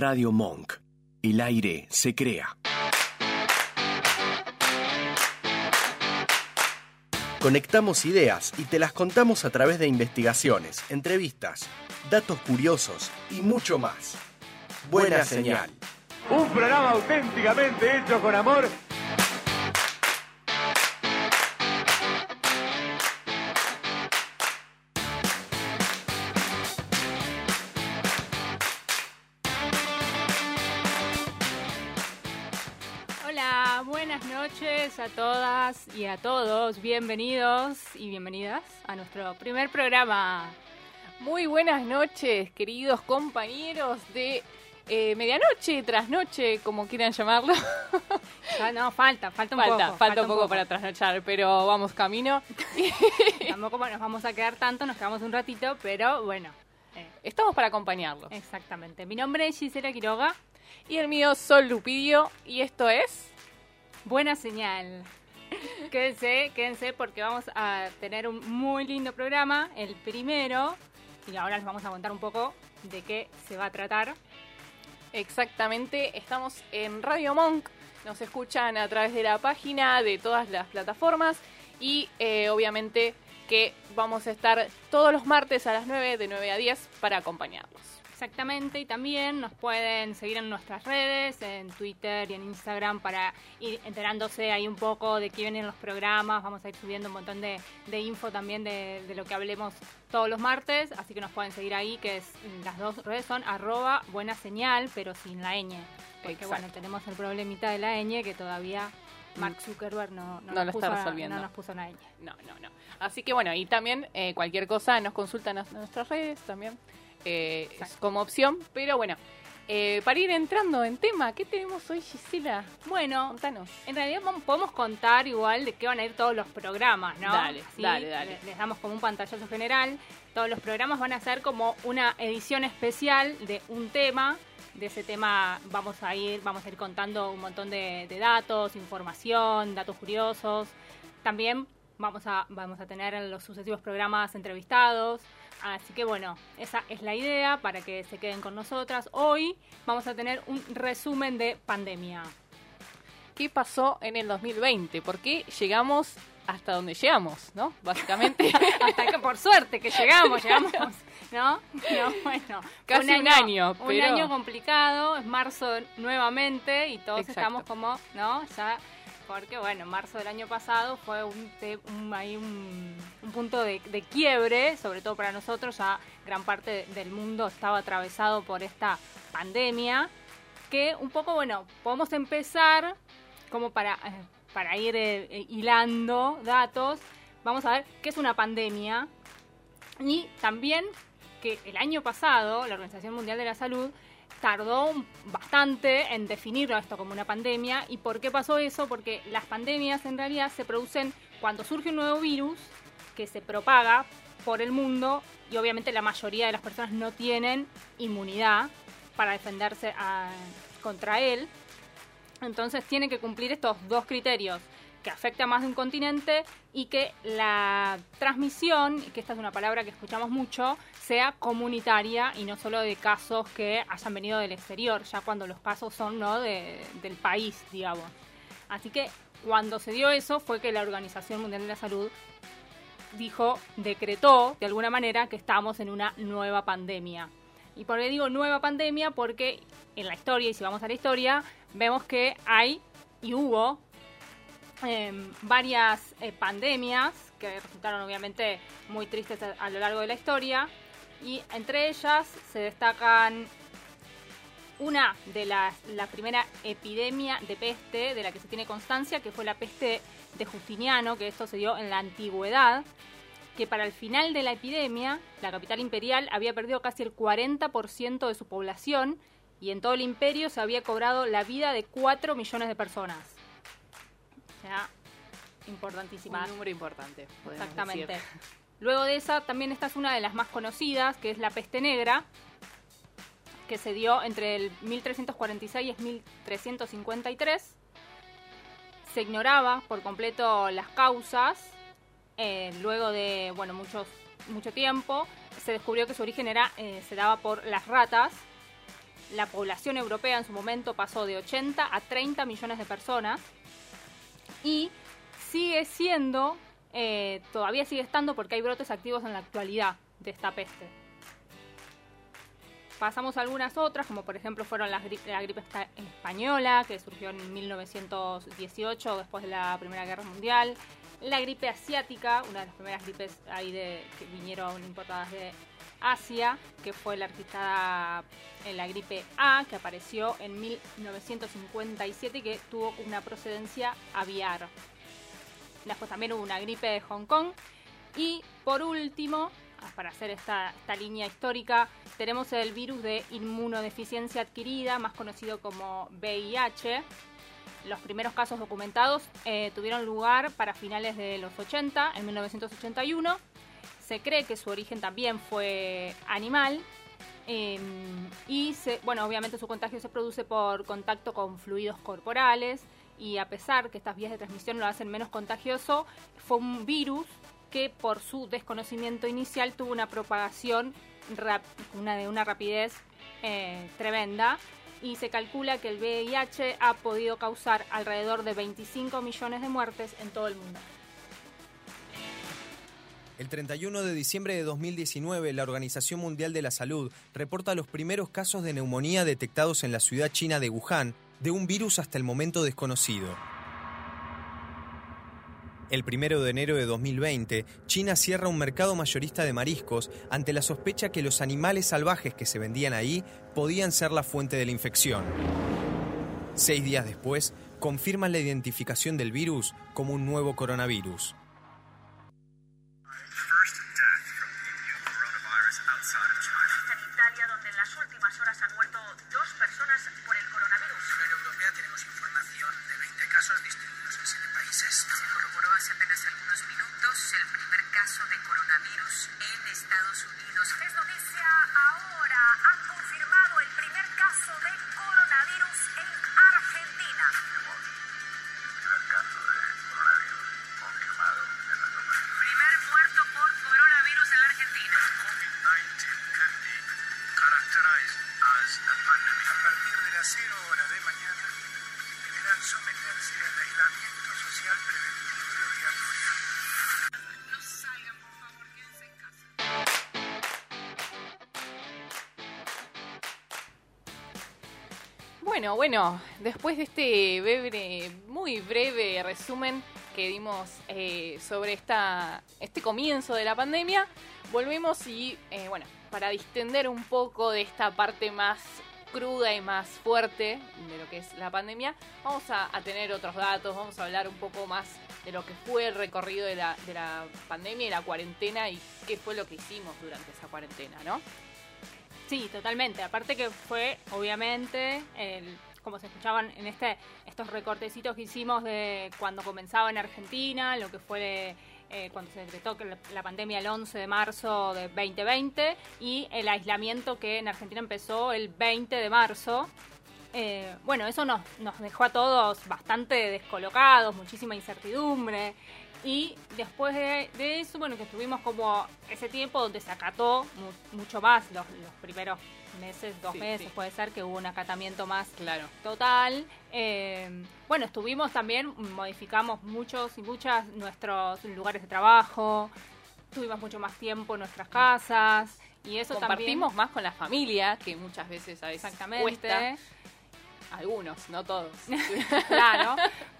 Radio Monk. El aire se crea. Conectamos ideas y te las contamos a través de investigaciones, entrevistas, datos curiosos y mucho más. Buena señal. Un programa auténticamente hecho con amor. A todas y a todos. Bienvenidos y bienvenidas a nuestro primer programa. Muy buenas noches, queridos compañeros de eh, medianoche, trasnoche, como quieran llamarlo. Ah, no, falta, falta un falta, poco. falta un poco para trasnochar, pero vamos camino. Tampoco nos vamos a quedar tanto, nos quedamos un ratito, pero bueno. eh, Estamos para acompañarlos. exactamente. Mi nombre es Gisela Quiroga. Y el mío, Sol Lupidio, y esto es... Buena señal. Quédense, quédense porque vamos a tener un muy lindo programa, el primero, y ahora les vamos a contar un poco de qué se va a tratar. Exactamente, estamos en Radio Monk, nos escuchan a través de la página, de todas las plataformas y eh, obviamente que vamos a estar todos los martes a las 9, de 9 a 10 para acompañarlos. Exactamente, y también nos pueden seguir en nuestras redes, en Twitter y en Instagram para ir enterándose ahí un poco de qué vienen los programas. Vamos a ir subiendo un montón de, de info también de, de lo que hablemos todos los martes, así que nos pueden seguir ahí, que es las dos redes son arroba buena señal, pero sin la ñ. Porque Exacto. bueno, tenemos el problemita de la ñ que todavía Mark Zuckerberg no, No nos lo está puso- resolviendo. No nos puso la ñ. No, no, no. Así que bueno, y también eh, cualquier cosa nos consultan en nuestras redes también. Eh, como opción, pero bueno. eh, para ir entrando en tema, ¿qué tenemos hoy, Gisela? Bueno, Contanos. En realidad podemos contar igual de qué van a ir todos los programas, ¿no? Dale, dale, dale. Les, les damos como un pantallazo general. Todos los programas van a ser como una edición especial de un tema. De ese tema vamos a ir, vamos a ir contando un montón de, de datos, información, datos curiosos. También vamos a, vamos a tener en los sucesivos programas entrevistados. Así que bueno, esa es la idea para que se queden con nosotras. Hoy vamos a tener un resumen de pandemia. ¿Qué pasó en el 2020? ¿Por qué llegamos hasta donde llegamos, no? Básicamente. Hasta que por suerte que llegamos, llegamos, ¿no? No, bueno. Casi un año, Un pero- año complicado, es marzo nuevamente y todos Exacto. estamos como, ¿no? Ya, porque bueno, marzo del año pasado fue un, un, punto de, quiebre, sobre todo para nosotros, ya gran parte del mundo estaba atravesado por esta pandemia, que un poco, bueno, podemos empezar como para, eh, para ir eh, hilando datos, vamos a ver qué es una pandemia. Y también que el año pasado la Organización Mundial de la Salud tardó bastante en definir esto como una pandemia. ¿Y por qué pasó eso? Porque las pandemias en realidad se producen cuando surge un nuevo virus que se propaga por el mundo y obviamente la mayoría de las personas no tienen inmunidad para defenderse a- contra él. Entonces tiene que cumplir estos dos criterios, que afecte a más de un continente y que la transmisión, que esta es una palabra que escuchamos mucho, sea comunitaria y no solo de casos que hayan venido del exterior, ya cuando los casos son ¿no? de- del país, digamos. Así que cuando se dio eso fue que la Organización Mundial de la Salud dijo, decretó de alguna manera que estamos en una nueva pandemia. ¿Y por qué digo nueva pandemia? Porque en la historia, y si vamos a la historia, vemos que hay y hubo em, varias eh, pandemias que resultaron obviamente muy tristes a, lo largo de la historia. Y entre ellas se destacan una de las, la primera epidemia de peste de la que se tiene constancia, que fue la peste de Justiniano, que esto se dio en la antigüedad, que para el final de la epidemia, la capital imperial había perdido casi el 40% de su población y en todo el imperio se había cobrado la vida de 4 millones de personas. Sea, importantísima. Un número importante. Exactamente. decir. Luego de esa, también esta es una de las más conocidas, que es la peste negra, que se dio entre el 1346 y el 1353. Se ignoraba por completo las causas. eh, luego de bueno muchos mucho tiempo, se descubrió que su origen era eh, se daba por las ratas la población europea en su momento pasó de 80 a 30 millones de personas y sigue siendo, eh, todavía sigue estando porque hay brotes activos en la actualidad de esta peste. Pasamos a algunas otras, como por ejemplo fueron la gripe española, que surgió en 1918 después de la Primera Guerra Mundial, la gripe asiática, una de las primeras gripes ahí de, que vinieron importadas de Asia, que fue la registrada en la gripe A, que apareció en 1957 y que tuvo una procedencia aviar. Después también hubo una gripe de Hong Kong. Y por último, para hacer esta, esta línea histórica, tenemos el virus de inmunodeficiencia adquirida, más conocido como VIH, los primeros casos documentados eh, tuvieron lugar para finales de los 80, en 1981. Se cree que su origen también fue animal. Em, y, bueno, obviamente su contagio se produce por contacto con fluidos corporales. Y a pesar que estas vías de transmisión lo hacen menos contagioso, fue un virus que por su desconocimiento inicial tuvo una propagación una, de una rapidez eh, tremenda y se calcula que el VIH ha podido causar alrededor de 25 millones de muertes en todo el mundo. El 31 de diciembre de 2019, la Organización Mundial de la Salud reporta los primeros casos de neumonía detectados en la ciudad china de Wuhan, de un virus hasta el momento desconocido. El primero de enero de 2020, China cierra un mercado mayorista de mariscos ante la sospecha que los animales salvajes que se vendían ahí podían ser la fuente de la infección. Seis días después, confirman la identificación del virus como un nuevo coronavirus. Bueno, después de este breve, muy breve resumen que dimos eh, sobre esta, este comienzo de la pandemia, volvemos y, eh, bueno, para distender un poco de esta parte más cruda y más fuerte de lo que es la pandemia, vamos a, tener otros datos, vamos a hablar un poco más de lo que fue el recorrido de la, de la pandemia y la cuarentena y qué fue lo que hicimos durante esa cuarentena, ¿no? Sí, totalmente. Aparte que fue, obviamente, el, como se escuchaban en este estos recortecitos que hicimos de cuando comenzaba en Argentina, lo que fue eh, cuando se decretó la, pandemia el 11 de marzo de 2020 y el aislamiento que en Argentina empezó el 20 de marzo. Eh, bueno, eso nos, dejó a todos bastante descolocados, muchísima incertidumbre. Y después de, eso, bueno, que estuvimos como ese tiempo donde se acató mucho más los, primeros meses, dos meses, puede ser que hubo un acatamiento más claro. total. Eh, bueno, estuvimos también, modificamos muchos y muchas nuestros lugares de trabajo, tuvimos mucho más tiempo en nuestras casas. Y eso Compartimos más con la familia, que muchas veces a veces Exactamente. cuesta. Algunos, no todos. claro.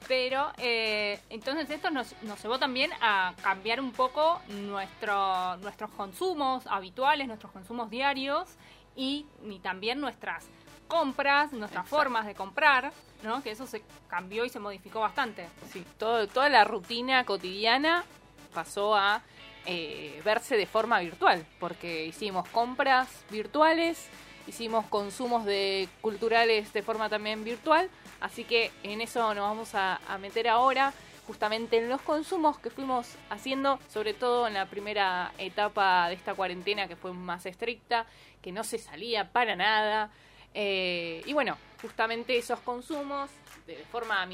Pero eh, entonces esto nos, nos, llevó también a cambiar un poco nuestro, nuestros consumos habituales, nuestros consumos diarios y, también nuestras compras, nuestras formas de comprar, ¿no? Que eso se cambió y se modificó bastante. Sí, todo, toda la rutina cotidiana pasó a eh, verse de forma virtual, porque hicimos compras virtuales, hicimos consumos de culturales de forma también virtual, así que en eso nos vamos a, meter ahora, justamente en los consumos que fuimos haciendo, sobre todo en la primera etapa de esta cuarentena que fue más estricta, que no se salía para nada. Eh, y bueno, justamente esos consumos de forma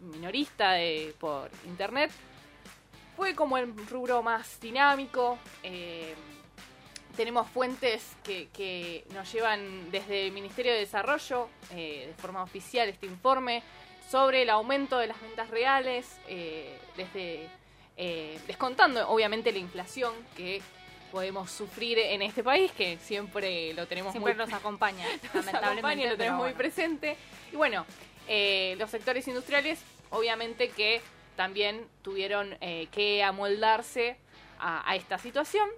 minorista por internet fue como el rubro más dinámico. Eh, tenemos fuentes que, que nos llevan desde el Ministerio de Desarrollo, eh, de forma oficial, este informe sobre el aumento de las ventas reales, eh, desde eh, descontando obviamente la inflación que podemos sufrir en este país, que siempre lo tenemos Siempre muy nos acompaña, nos lamentablemente. acompaña, lo tenemos muy presente. Y bueno, eh, los sectores industriales, obviamente que también tuvieron eh, que amoldarse a, a esta situación.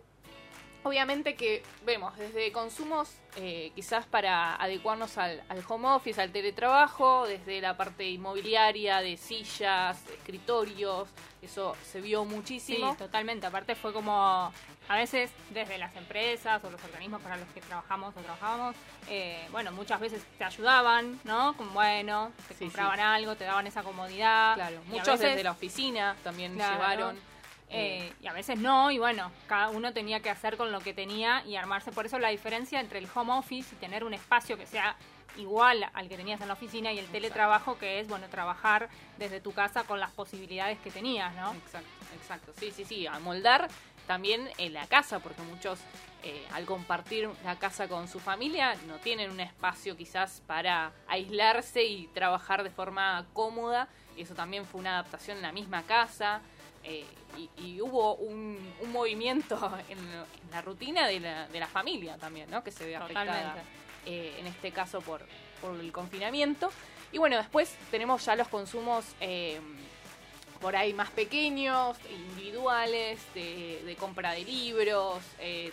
Obviamente que vemos desde consumos, eh, quizás para adecuarnos al, al home office, al teletrabajo, desde la parte inmobiliaria, de sillas, de escritorios, eso se vio Sí, muchísimo. totalmente. Aparte fue como, a veces desde las empresas o los organismos para los que trabajamos o trabajábamos, eh, bueno, muchas veces te ayudaban, ¿no? Como, bueno, te Sí, compraban algo, te daban esa comodidad. Claro, Y muchos veces- desde la oficina también Claro. llevaron. Eh, y a veces no, y bueno, cada uno tenía que hacer con lo que tenía y armarse. Por eso la diferencia entre el home office y tener un espacio que sea igual al que tenías en la oficina y el teletrabajo, que es, bueno, trabajar desde tu casa con las posibilidades que tenías, ¿no? Exacto, exacto. Sí, sí, sí. Amoldar también en la casa, porque muchos eh, al compartir la casa con su familia no tienen un espacio quizás para aislarse y trabajar de forma cómoda. Eso también fue una adaptación en la misma casa. Eh, y, y hubo un, un movimiento en, en la rutina de la, de la familia también, ¿no? Que se ve afectada eh, en este caso por, por el confinamiento. Y bueno, después tenemos ya los consumos eh, por ahí más pequeños, individuales, de, de compra de libros.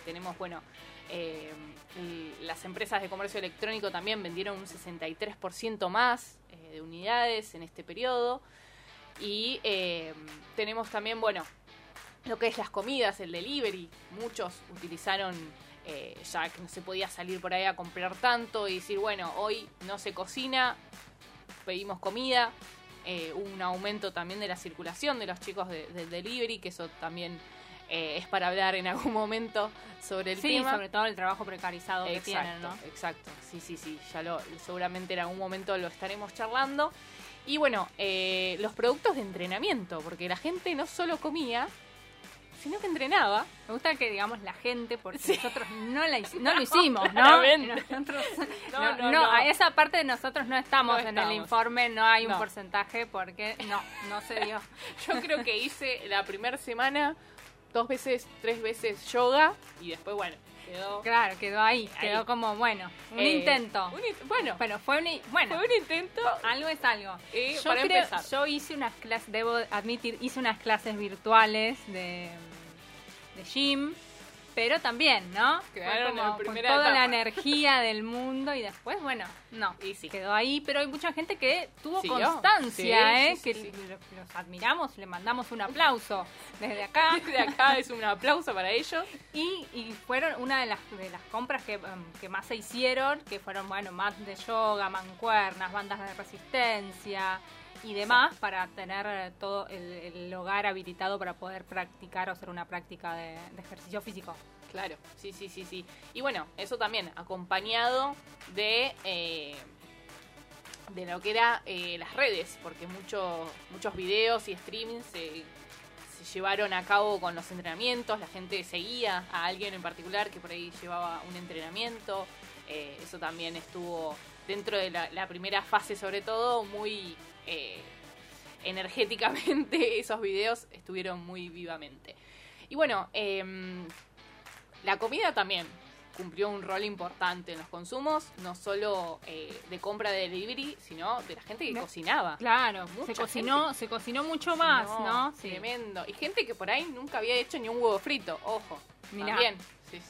tenemos, bueno, eh, las empresas de comercio electrónico también vendieron un 63% más eh, de unidades en este periodo. Y eh, tenemos también, bueno, lo que es las comidas, el delivery. Muchos utilizaron, eh, ya que no se podía salir por ahí a comprar tanto y decir, bueno, hoy no se cocina, pedimos comida. Eh, hubo un aumento también de la circulación de los chicos de- del delivery, que eso también eh, es para hablar en algún momento sobre el Sí, tema. sobre todo el trabajo precarizado que Exacto, tienen, ¿no? exacto. Sí, sí, sí. Ya lo, seguramente en algún momento lo estaremos charlando. Y bueno, eh, los productos de entrenamiento, porque la gente no solo comía, sino que entrenaba. Me gusta que digamos la gente, porque Sí. nosotros no, la, no lo hicimos, ¿no? Nosotros, No, no, no, a esa parte de nosotros no estamos No en estamos. el informe, no hay un porcentaje porque no, no se dio. Yo creo que hice la primera semana dos veces, tres veces yoga y después, bueno, quedó... Claro, quedó ahí, Ahí. quedó como, bueno, un eh, intento. un in- bueno, Pero fue un, bueno, fue un intento. algo es algo. Yo para creo- empezar. yo hice unas clases, debo admitir, hice unas clases virtuales de, de gym, pero también, ¿no? Quedaron en con toda la energía del mundo y después, bueno, no, Y sí. quedó ahí, pero hay mucha gente que tuvo Siguió. constancia, Sí, ¿eh? sí, que. Los, admiramos, le mandamos un aplauso desde acá. De acá es un aplauso para ellos. Y, y fueron una de las, de las compras que, em, que más se hicieron, que fueron, bueno, más de yoga, mancuernas, bandas de resistencia y demás, para tener eh, todo el, hogar habilitado para poder practicar o hacer una práctica de, ejercicio físico. Claro, sí, sí, sí, sí. Y bueno, eso también acompañado de eh, de lo que era eh, las redes, porque muchos muchos videos y streamings se, llevaron a cabo con los entrenamientos, la gente seguía a alguien en particular que por ahí llevaba un entrenamiento, eh, eso también estuvo dentro de la primera fase sobre todo muy eh, energéticamente, esos videos estuvieron muy vivamente. Y bueno, em, la comida también cumplió un rol importante en los consumos, no solo eh, de compra de delivery, sino de la gente que cocinaba. Claro, Mucha se cocinó, se cocinó mucho más, ¿no? Sí. Tremendo. Y gente que por ahí nunca había hecho ni un huevo frito, ojo. Mirá. También,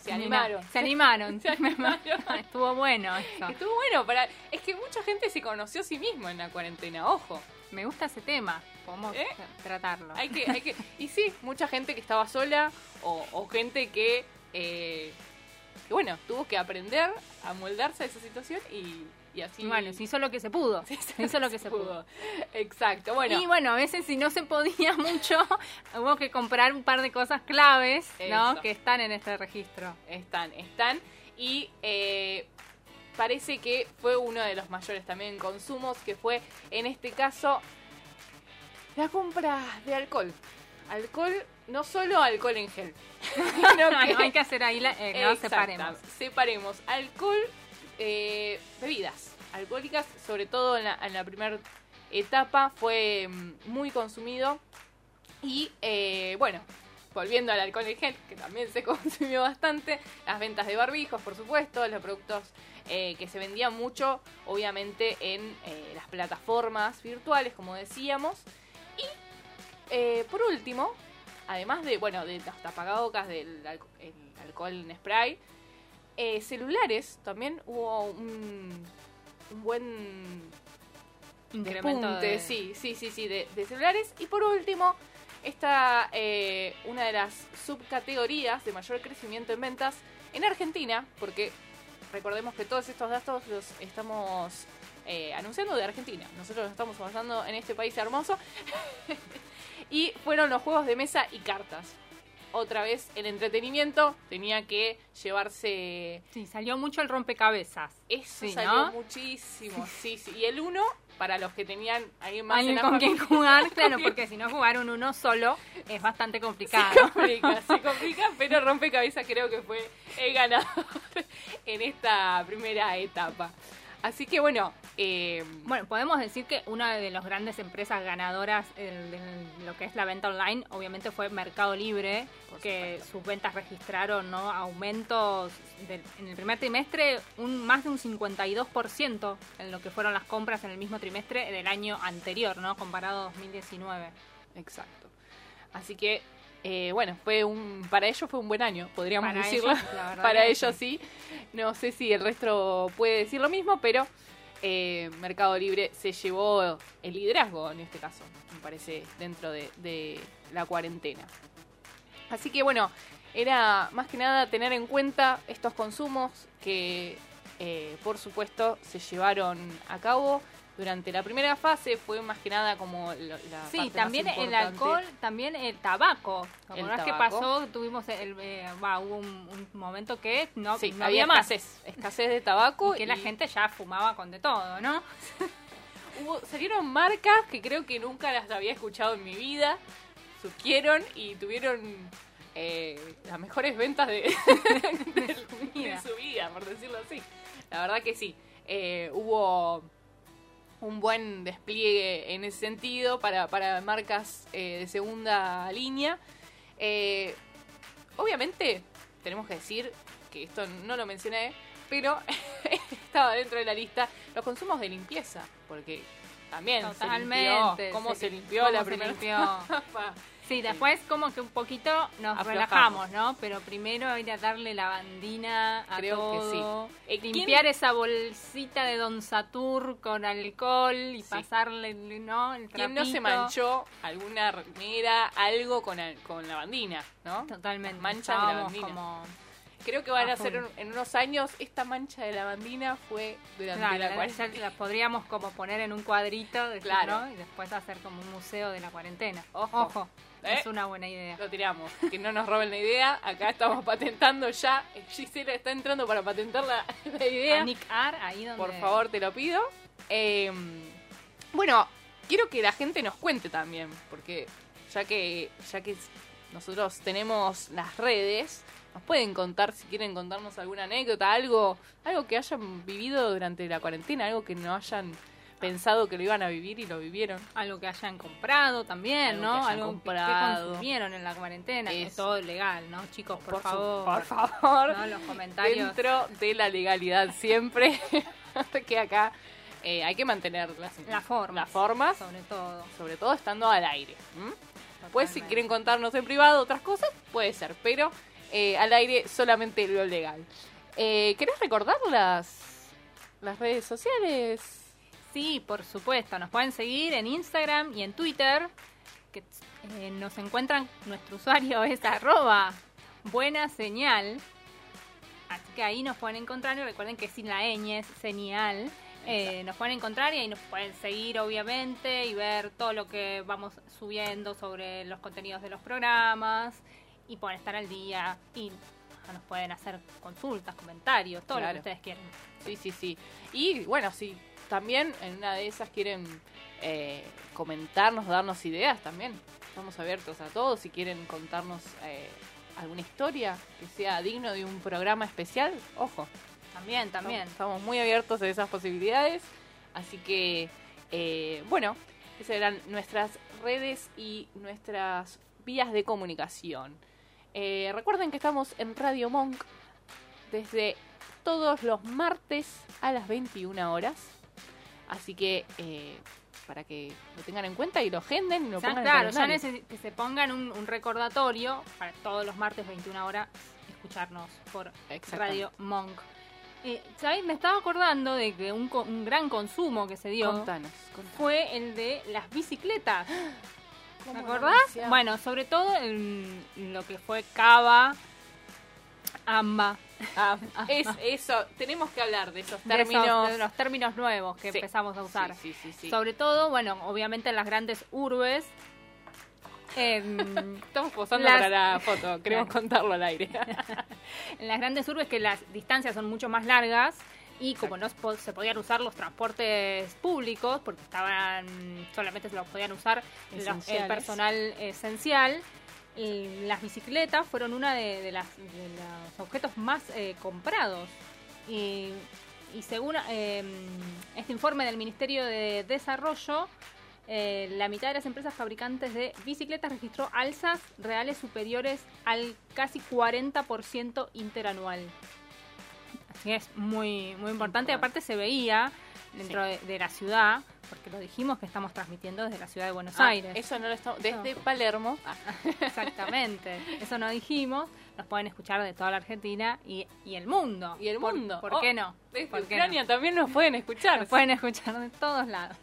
se, animaron. Se animaron. Se animaron. Estuvo bueno esto. Estuvo bueno, para... es que mucha gente se conoció a sí mismo en la cuarentena, ojo. Me gusta ese tema. Podemos ¿Eh? tratarlo. Hay que, hay que, y sí, mucha gente que estaba sola o, o gente que, eh, que, bueno, tuvo que aprender a moldarse a esa situación y, y así. Bueno, se hizo lo que se pudo. Se hizo lo que se pudo. Exacto, bueno. Y bueno, a veces si no se podía mucho, hubo que comprar un par de cosas claves, ¿no? Que están en este registro. Están, están. Y eh, parece que fue uno de los mayores también consumos, que fue en este caso la compra de alcohol. Alcohol no solo alcohol en gel. no, hay que hacer ahí, la, eh, no, separemos. Separemos alcohol, eh, bebidas alcohólicas, sobre todo en la, primera etapa, fue mm, muy consumido. Y eh, bueno, volviendo al alcohol en gel, que también se consumió bastante, las ventas de barbijos, por supuesto, los productos eh, que se vendían mucho, obviamente, en las plataformas virtuales, como decíamos. Y por último, además de, bueno, de los del alcohol en spray, celulares, también hubo un, un buen incremento de... sí, sí, sí, sí, de, de celulares. Y por último, esta eh, una de las subcategorías de mayor crecimiento en ventas en Argentina, porque recordemos que todos estos datos los estamos eh, anunciando de Argentina. Nosotros los estamos basando en este país hermoso. y fueron los juegos de mesa y cartas. Otra vez el entretenimiento tenía que llevarse. Sí, salió mucho el rompecabezas. Eso salió muchísimo. Sí, sí. Y el uno para los que tenían ahí más Alguien con quien jugar, claro, porque si no jugaron uno solo es bastante complicado. Se complica, se complica, pero Rompecabezas creo que fue el ganador en esta primera etapa. Así que bueno. Eh, bueno, podemos decir que una de las grandes empresas ganadoras de lo que es la venta online, obviamente fue Mercado Libre, que sus ventas registraron ¿no? aumentos en el primer trimestre, un más de un 52% en lo que fueron las compras en el mismo trimestre del año anterior, ¿no? comparado a 2019. Exacto. Así que eh, bueno, fue un para ellos fue un buen año, podríamos decirlo. para ellos sí. No sé si el resto puede decir lo mismo, pero eh, Mercado Libre se llevó el liderazgo en este caso, me parece, dentro de, la cuarentena. Así que bueno, era más que nada tener en cuenta estos consumos que, eh, por supuesto, se llevaron a cabo durante la primera fase fue más que nada como la, sí también el alcohol también el tabaco. Como una vez que pasó tuvimos el eh, hubo un, momento que no, había, más. escasez, escasez de tabaco y que la gente ya fumaba con de todo no hubo, salieron marcas que creo que nunca las había escuchado en mi vida surgieron y tuvieron eh, las mejores ventas de, de, su vida por decirlo así. La verdad que sí. Eh, hubo un buen despliegue en ese sentido para, para marcas eh, de segunda línea. Eh, obviamente, tenemos que decir que esto no lo mencioné, pero estaba dentro de la lista los consumos de limpieza, porque también Totalmente, se cómo se, limpió la primera Sí, después como que un poquito nos relajamos, ¿no? Pero primero ir a darle la bandina a Creo todo, que sí. Eh, limpiar esa bolsita de Don Satur con alcohol y pasarle, ¿no? El ¿Quién no se manchó alguna remera, algo con, con la bandina, ¿no? Totalmente. Mancha de la bandina. Como Creo que van a ser en unos años esta mancha de lavandina fue durante la cuarentena. La podríamos como poner en un cuadrito, claro. y después hacer como un museo de la cuarentena. Ojo. ¿Eh? Es una buena idea. Lo tiramos. Que no nos roben la idea. Acá estamos patentando ya. Gisela está entrando para patentar la, idea. A Nick R, ahí donde... Por favor, te lo pido. Em, bueno, quiero que la gente nos cuente también. Porque ya que, ya que nosotros tenemos las redes, nos pueden contar si quieren contarnos alguna anécdota, algo, algo que hayan vivido durante la cuarentena, algo que no hayan pensado que lo iban a vivir y lo vivieron. Algo que hayan comprado también, ¿no? algo comprado. que consumieron en la cuarentena. Es todo legal, ¿no? Chicos, por, favor. por favor. ¿no? Los comentarios. Dentro de la legalidad siempre. que acá eh, hay que mantener las, la forma. Las formas. Sobre todo. Sobre todo estando al aire. Pues si quieren contarnos en privado otras cosas, puede ser. Pero eh, al aire solamente lo legal. Eh, ¿Querés recordar las, las redes sociales? Sí, por supuesto. Nos pueden seguir en Instagram y en Twitter. Que eh, nos encuentran, nuestro usuario es arroba buena señal. Así que ahí nos pueden encontrar y recuerden que sin la ñ es señal. Eh, nos pueden encontrar y ahí nos pueden seguir obviamente y ver todo lo que vamos subiendo sobre los contenidos de los programas y pueden estar al día y nos pueden hacer consultas, comentarios, todo lo que ustedes quieran. Sí, sí, sí. Y bueno, si también en una de esas quieren eh, comentarnos, darnos ideas también. estamos abiertos a todos. Si quieren contarnos eh, alguna historia que sea digno de un programa especial, ojo. También, también. Estamos, estamos muy abiertos a esas posibilidades. Así que, eh, bueno, esas eran nuestras redes y nuestras vías de comunicación. Eh, recuerden que estamos en Radio Monk desde todos los martes a las 21 horas. Así que eh, para que lo tengan en cuenta y lo agenden y lo O sea, pongan claro, en ya neces- que se pongan un, un recordatorio para todos los martes 21 horas escucharnos por. Radio Monk. Eh, ¿Sabéis? Me estaba acordando de que un, co- un gran consumo que se dio Contanos, contanos. fue el de las bicicletas. ¿Te ¿Cómo acordás? no? Bueno, sobre todo en lo que fue Cava, Amba, Ah, es eso, tenemos que hablar de esos de esos- términos. de los términos nuevos que Sí, empezamos a usar. Sí, sí, sí, sí. Sobre todo, bueno, obviamente en las grandes urbes. em, Estamos posando Las- para la foto, queremos contarlo al aire. en las grandes urbes que las distancias son mucho más largas y como no se po- se podían usar los transportes públicos porque estaban solamente se los podían usar los- el personal esencial y las bicicletas fueron una de, de las, de los objetos más eh, comprados. Y, y según eh, este informe del Ministerio de Desarrollo eh, la mitad de las empresas fabricantes de bicicletas registró alzas reales superiores al casi 40% interanual. Así que es muy, muy importante. Aparte se veía dentro de, de la ciudad, porque lo dijimos que estamos transmitiendo desde la ciudad de Buenos Ah, Aires. Eso no lo estamos. Desde Palermo. Ah, Exactamente. Eso no dijimos. Nos pueden escuchar de toda la Argentina y, y el mundo. Y el ¿Por- mundo. ¿Por, Oh, qué no? desde ¿Por qué Ucrania no? también nos pueden escuchar. Nos pueden escuchar de todos lados.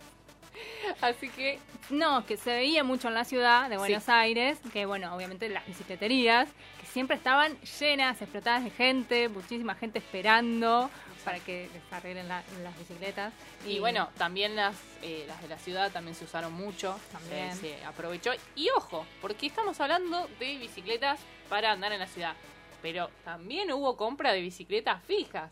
Así que No, que se veía mucho en la ciudad de Buenos Sí. Aires, que bueno, obviamente las bicicleterías, siempre estaban llenas, explotadas de gente, muchísima gente esperando para que les arreglen la- las bicicletas. Y bueno, también las, eh, las de la ciudad también se usaron mucho. También. Se, se aprovechó. Y ojo, porque estamos hablando de bicicletas para andar en la ciudad. Pero también hubo compra de bicicletas fijas.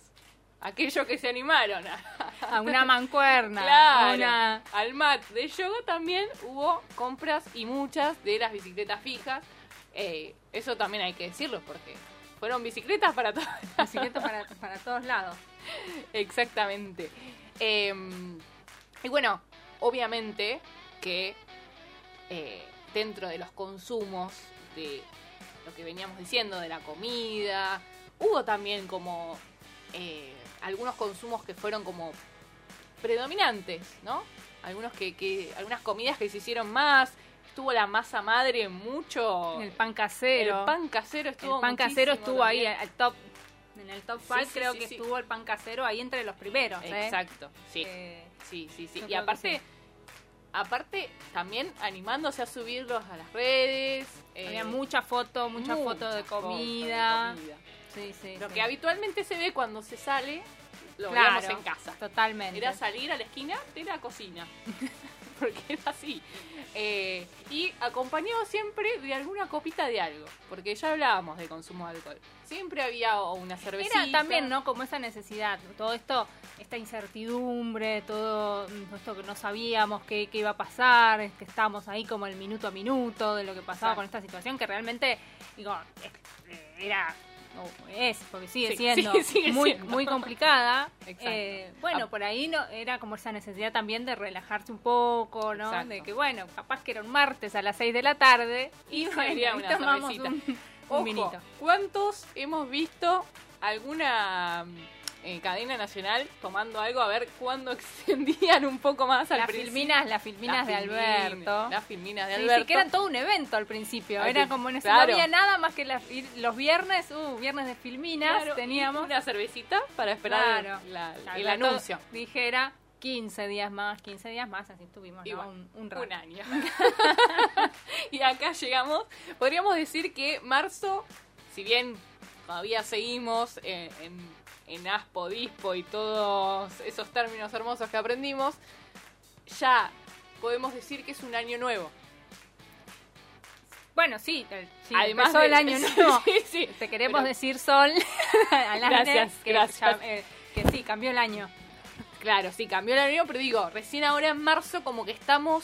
Aquellos que se animaron a, a una mancuerna, Claro. una... Al mat de yoga también hubo compras y muchas de las bicicletas fijas. Eh, eso también hay que decirlo porque fueron bicicletas para todos. bicicleta para, para todos lados. Exactamente. Eh, y bueno, obviamente que eh, dentro de los consumos de lo que veníamos diciendo, de la comida, hubo también como eh, algunos consumos que fueron como predominantes, ¿no? Algunos que, que, algunas comidas que se hicieron más. Estuvo la masa madre mucho. El pan casero. El pan casero estuvo El pan casero estuvo ahí al top. En el top Sí, 5 sí, creo sí, que sí. estuvo el pan casero ahí entre los primeros. ¿eh? Exacto, sí. Eh, Sí, sí, sí. Yo Y aparte, sí. aparte también animándose a subirlos a las redes. eh, había mucha foto, mucha, foto de foto comida. de comida. Sí, sí. Lo sí. que habitualmente se ve cuando se sale, lo Claro, veíamos en casa. Totalmente. Era salir a la esquina de la cocina. Porque era así. Eh, y acompañado siempre de alguna copita de algo. Porque ya hablábamos de consumo de alcohol. Siempre había una cervecita. Era también, ¿no? Como esa necesidad, todo esto, esta incertidumbre, todo mm, esto que no sabíamos qué, qué iba a pasar, que estábamos ahí como el minuto a minuto de lo que pasaba Exacto. con esta situación que realmente, digo, es- era, o es, porque sigue Sí, siendo sí, sigue muy, siendo. muy complicada. Eh, bueno, Ah. por ahí no era como esa necesidad también de relajarse un poco, ¿no? Exacto. De que, bueno, capaz que era un martes a las 6 de la tarde y bueno, una tomamos un, un Ojo. ¿cuántos hemos visto alguna eh, cadena nacional tomando algo a ver cuándo extendían un poco más al Las principio? filminas, las filminas Las de Alberto. Las filminas de Sí, Alberto. sí, que eran todo un evento al principio. Al Era como claro. No había nada más que las- los viernes, uh, viernes de filminas Claro, teníamos. una cervecita para esperar Claro. la- el anuncio. Dijera 15 días más, 15 días más, así estuvimos, Y ¿no? bueno, un, un rato. Un año. y acá llegamos. Podríamos decir que marzo, si bien todavía seguimos en, en, en aspo, dispo y todos esos términos hermosos que aprendimos, ya podemos decir que es un año nuevo. Bueno, sí, sí Además empezó de- el año nuevo. sí, sí. Te queremos Pero- decir sol Gracias, que, gracias. ya, eh, que sí, cambió el año. Claro, sí, cambió el año, pero digo, recién ahora en marzo como que estamos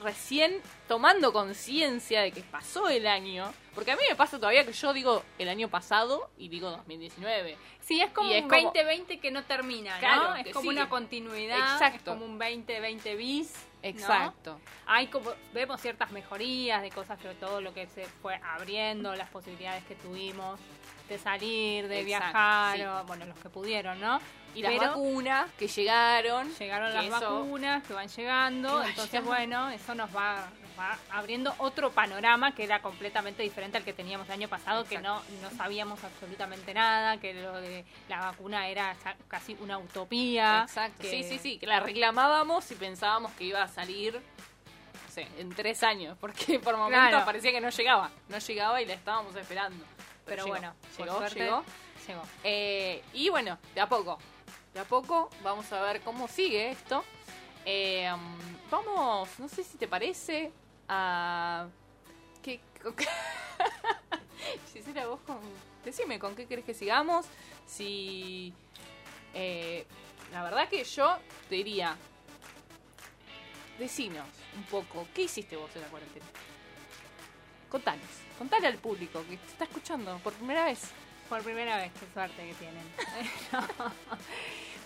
recién tomando conciencia de que pasó el año, porque a mí me pasa todavía que yo digo el año pasado y digo 2019. Sí, es como es un como- 2020 que no termina, Claro, ¿no? Es como una continuidad, Exacto. es como un 2020 bis. ¿no? Exacto. Hay como, vemos ciertas mejorías de cosas que todo lo que se fue abriendo, las posibilidades que tuvimos de salir, de Exacto, viajar, sí. o, bueno, los que pudieron, ¿no? Y las Pero vacunas que llegaron. llegaron que las eso- vacunas que van llegando, Que entonces llegando. bueno, eso nos va, nos va abriendo otro panorama que era completamente diferente al que teníamos el año pasado, que no, no sabíamos absolutamente nada, que lo de la vacuna era casi una utopía. Exacto. que- Sí, sí, sí. Que la reclamábamos y pensábamos que iba a salir, no sé, en tres años. Porque por momentos Claro. parecía que no llegaba. No llegaba y la estábamos esperando. Pero llegó. bueno, por llegó, suerte, llegó. llegó. Eh, y bueno, de a poco. De a poco vamos a ver cómo sigue esto. Eh, um, vamos, no sé si te parece, a... ¿Qué, Gisela, vos con... Decime, ¿con qué querés que sigamos? Si... eh, la verdad que yo te diría... Decinos un poco, ¿qué hiciste vos en la cuarentena? Contanos, contale al público que te está escuchando por primera vez. Por primera vez, qué suerte que tienen.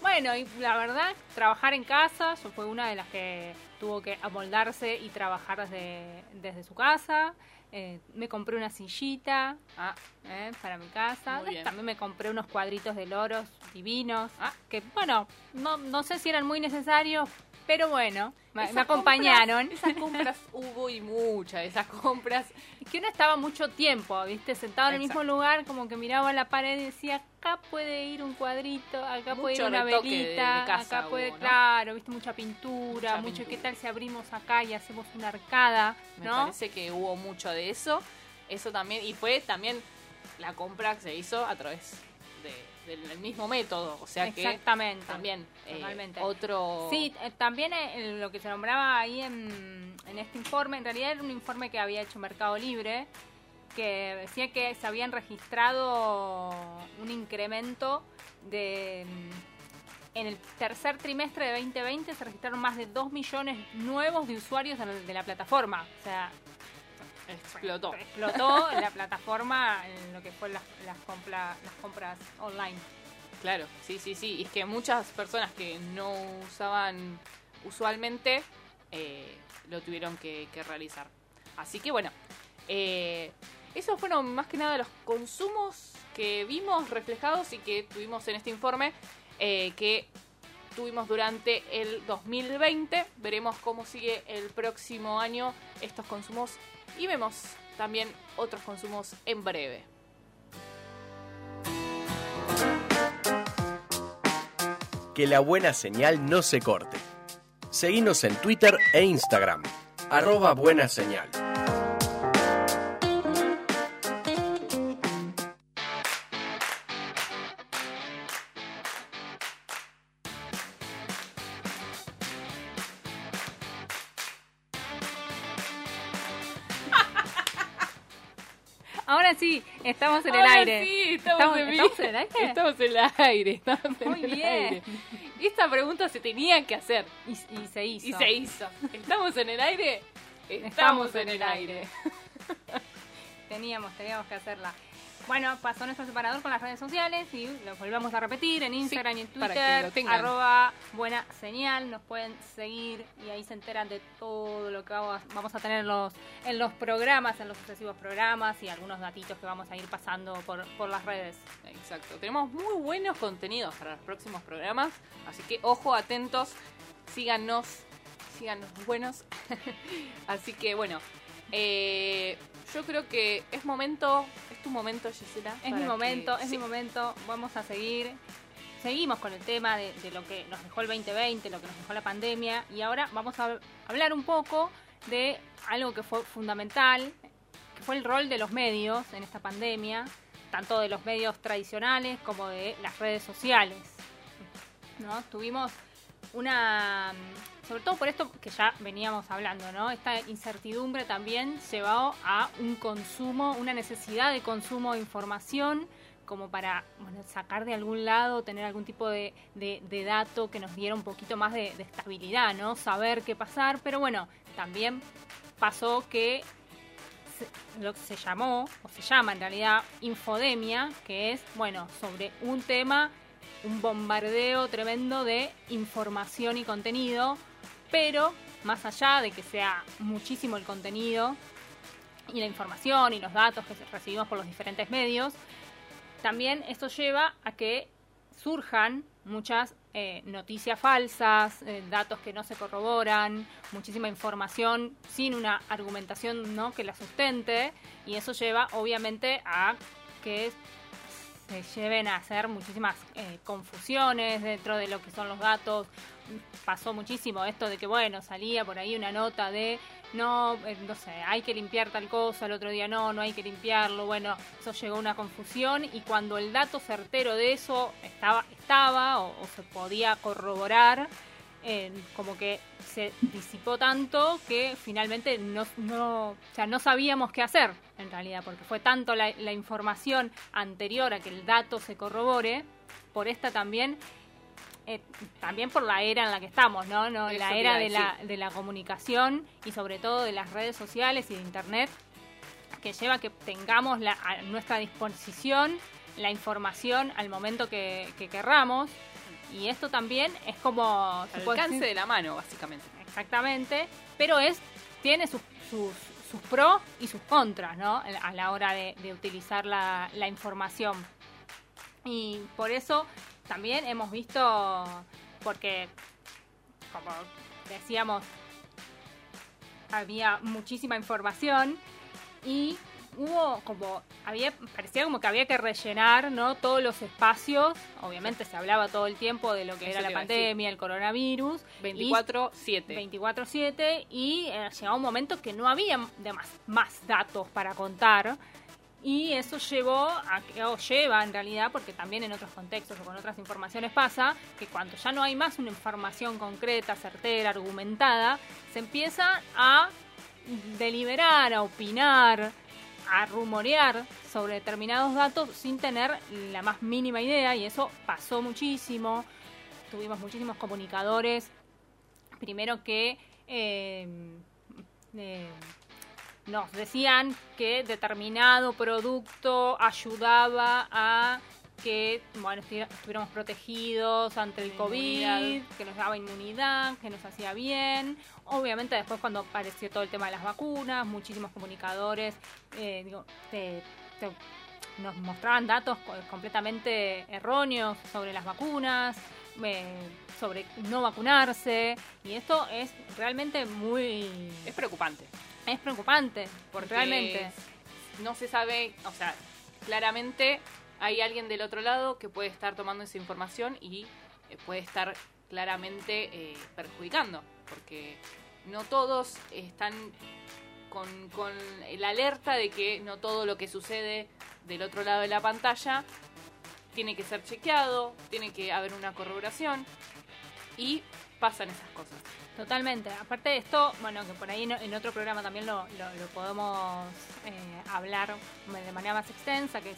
Bueno, y la verdad, trabajar en casa, yo fue una de las que tuvo que amoldarse y trabajar desde, desde su casa. Eh, me compré una sillita Ah, eh, para mi casa. También me compré unos cuadritos de loros divinos. Ah. Que, bueno, no, no sé si eran muy necesarios, pero bueno, Esas me acompañaron. compras- esas compras hubo y muchas de esas compras. Es que uno estaba mucho tiempo, ¿viste? Sentado en el mismo lugar, como que miraba la pared y decía, acá puede ir un cuadrito, acá puede ir una de- velita, de casa acá puede, hubo, ¿no? claro, ¿viste? Mucha pintura, Mucha mucho, ¿qué pintura. tal si abrimos acá y hacemos una arcada? Me ¿No? parece que hubo mucho de eso. Eso también, y fue también la compra que se hizo a través de- del mismo método. O sea que Exactamente. también eh, otro. Sí, eh, también eh, lo que se nombraba ahí en, en este informe, en realidad era un informe que había hecho Mercado Libre, que decía que se habían registrado un incremento de... En el tercer trimestre de 2020 se registraron más de 2 millones nuevos de usuarios de la plataforma. O sea, explotó. explotó la plataforma en lo que fue las, las, compra- las compras online. Claro, sí, sí, sí. Y es que muchas personas que no usaban usualmente eh, lo tuvieron que, que realizar. Así que bueno, eh, esos fueron más que nada los consumos que vimos reflejados y que tuvimos en este informe eh, que tuvimos durante el 2020. Veremos cómo sigue el próximo año estos consumos y vemos también otros consumos en breve. Que la buena señal no se corte. Seguinos en Twitter e Instagram. Arroba buena señal. Estamos en el Ahora aire. Sí, estamos, en ¿estamos en el aire? Estamos en el aire. Estamos en Muy el bien. aire. Esta pregunta se tenía que hacer Y, y se hizo. y se hizo. ¿Estamos en el aire? Estamos en el aire. Teníamos, teníamos que hacerla. Bueno, pasó nuestro separador con las redes sociales y lo volvemos a repetir en Instagram y en Twitter. arroba buena señal. Nos pueden seguir y ahí se enteran de todo lo que vamos, vamos a tener en los, en los programas, en los sucesivos programas y algunos datitos que vamos a ir pasando por, por las redes. Exacto. Tenemos muy buenos contenidos para los próximos programas. Así que ojo, atentos. Síganos. Síganos buenos. así que bueno. eh, yo creo que es momento. Es tu momento, Gisela. Es mi que- momento, es sí. mi momento. Vamos a seguir. Seguimos con el tema de, de lo que nos dejó el 2020, lo que nos dejó la pandemia. Y ahora vamos a hablar un poco de algo que fue fundamental, que fue el rol de los medios en esta pandemia, tanto de los medios tradicionales como de las redes sociales. ¿no? Tuvimos una, sobre todo por esto que ya veníamos hablando, ¿no? Esta incertidumbre también llevó a un consumo, una necesidad de consumo de información como para bueno, sacar de algún lado, tener algún tipo de, de- de dato que nos diera un poquito más de, de estabilidad, ¿no? Saber qué pasar, pero bueno, también pasó que se, lo que se llamó, o se llama en realidad, infodemia, que es, bueno, sobre un tema, un bombardeo tremendo de información y contenido, pero más allá de que sea muchísimo el contenido y la información y los datos que recibimos por los diferentes medios, también esto lleva a que surjan muchas eh, noticias falsas, eh, datos que no se corroboran, muchísima información sin una argumentación que la sustente y eso lleva obviamente a que se lleven a hacer muchísimas eh, confusiones dentro de lo que son los datos. Pasó muchísimo esto de que, bueno, salía por ahí una nota de, no, eh, no sé, hay que limpiar tal cosa, el otro día no, no hay que limpiarlo. Bueno, eso llegó a una confusión y cuando el dato certero de eso estaba, estaba o, se podía corroborar, eh, como que se disipó tanto que finalmente no, no, o sea, no sabíamos qué hacer en realidad, porque fue tanto la información anterior a que el dato se corrobore, por esta también, eh, también por la era en la que estamos, ¿no? ¿No? Eso La era de la, de la comunicación y sobre todo de las redes sociales y de Internet, que lleva a que tengamos la- a nuestra disposición la información al momento que, que querramos. Y esto también es como... Al alcance decir- de la mano, básicamente. Exactamente, pero es tiene sus, sus, sus pros y sus contras, ¿no? A la hora de, de utilizar la, la información. Y por eso también hemos visto, porque, como decíamos, había muchísima información y hubo como había parecía como que había que rellenar no todos los espacios. Obviamente se hablaba todo el tiempo de lo que Eso era la pandemia el coronavirus 24-7. 24/7 y eh, llegaba un momento que no había de más, más datos para contar y eso llevó a o lleva en realidad, porque también en otros contextos o con otras informaciones pasa, que cuando ya no hay más una información concreta, certera, argumentada, se empieza a deliberar, a opinar, a rumorear sobre determinados datos sin tener la más mínima idea y eso pasó muchísimo. Tuvimos muchísimos comunicadores, primero que eh, eh, nos decían que determinado producto ayudaba a que bueno, estuviéramos protegidos ante el COVID, que nos daba inmunidad, que nos hacía bien. Obviamente después cuando apareció todo el tema de las vacunas, muchísimos comunicadores eh, digo, te- te- nos mostraban datos co- completamente erróneos sobre las vacunas, eh, sobre no vacunarse, y esto es realmente muy... Es preocupante. Es preocupante, Porque realmente. no se sabe, o sea, claramente hay alguien del otro lado que puede estar tomando esa información y eh, puede estar claramente eh, perjudicando, porque no todos están con, con la alerta de que no todo lo que sucede del otro lado de la pantalla tiene que ser chequeado, tiene que haber una corroboración y pasan esas cosas. Totalmente. Aparte de esto, bueno, que por ahí en otro programa también lo, lo- lo podemos eh, hablar de manera más extensa, que es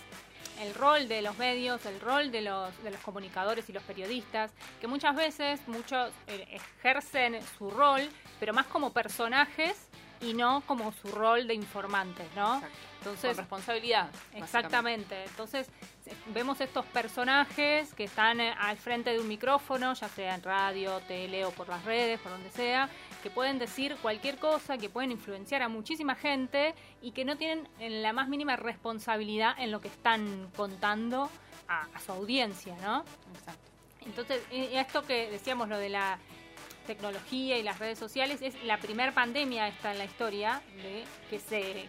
el rol de los medios, el rol de los, de los comunicadores y los periodistas, que muchas veces muchos eh, ejercen su rol, pero más como personajes y no como su rol de informantes, ¿no? Exacto. Entonces, Con responsabilidad. Exactamente. Entonces se- vemos estos personajes que están eh, al frente de un micrófono, ya sea en radio, tele o por las redes, por donde sea, que pueden decir cualquier cosa, que pueden influenciar a muchísima gente y que no tienen en la más mínima responsabilidad en lo que están contando a, a su audiencia, ¿no? Exacto. Entonces, y esto que decíamos, lo de la tecnología y las redes sociales, es la primer pandemia esta en la historia de que se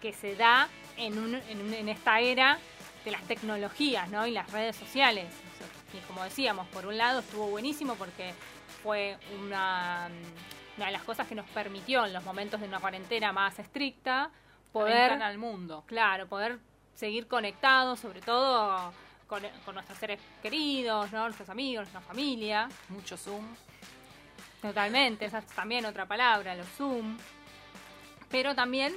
que se da en, un, en, un- en esta era de las tecnologías ¿no? y las redes sociales. Y como decíamos, por un lado estuvo buenísimo porque fue una, una de las cosas que nos permitió en los momentos de una cuarentena más estricta poder al mundo. Claro, poder seguir conectados, sobre todo con, con nuestros seres queridos, ¿no? nuestros amigos, nuestra familia. Mucho Zoom. Totalmente, esa es también otra palabra, los Zoom. Pero también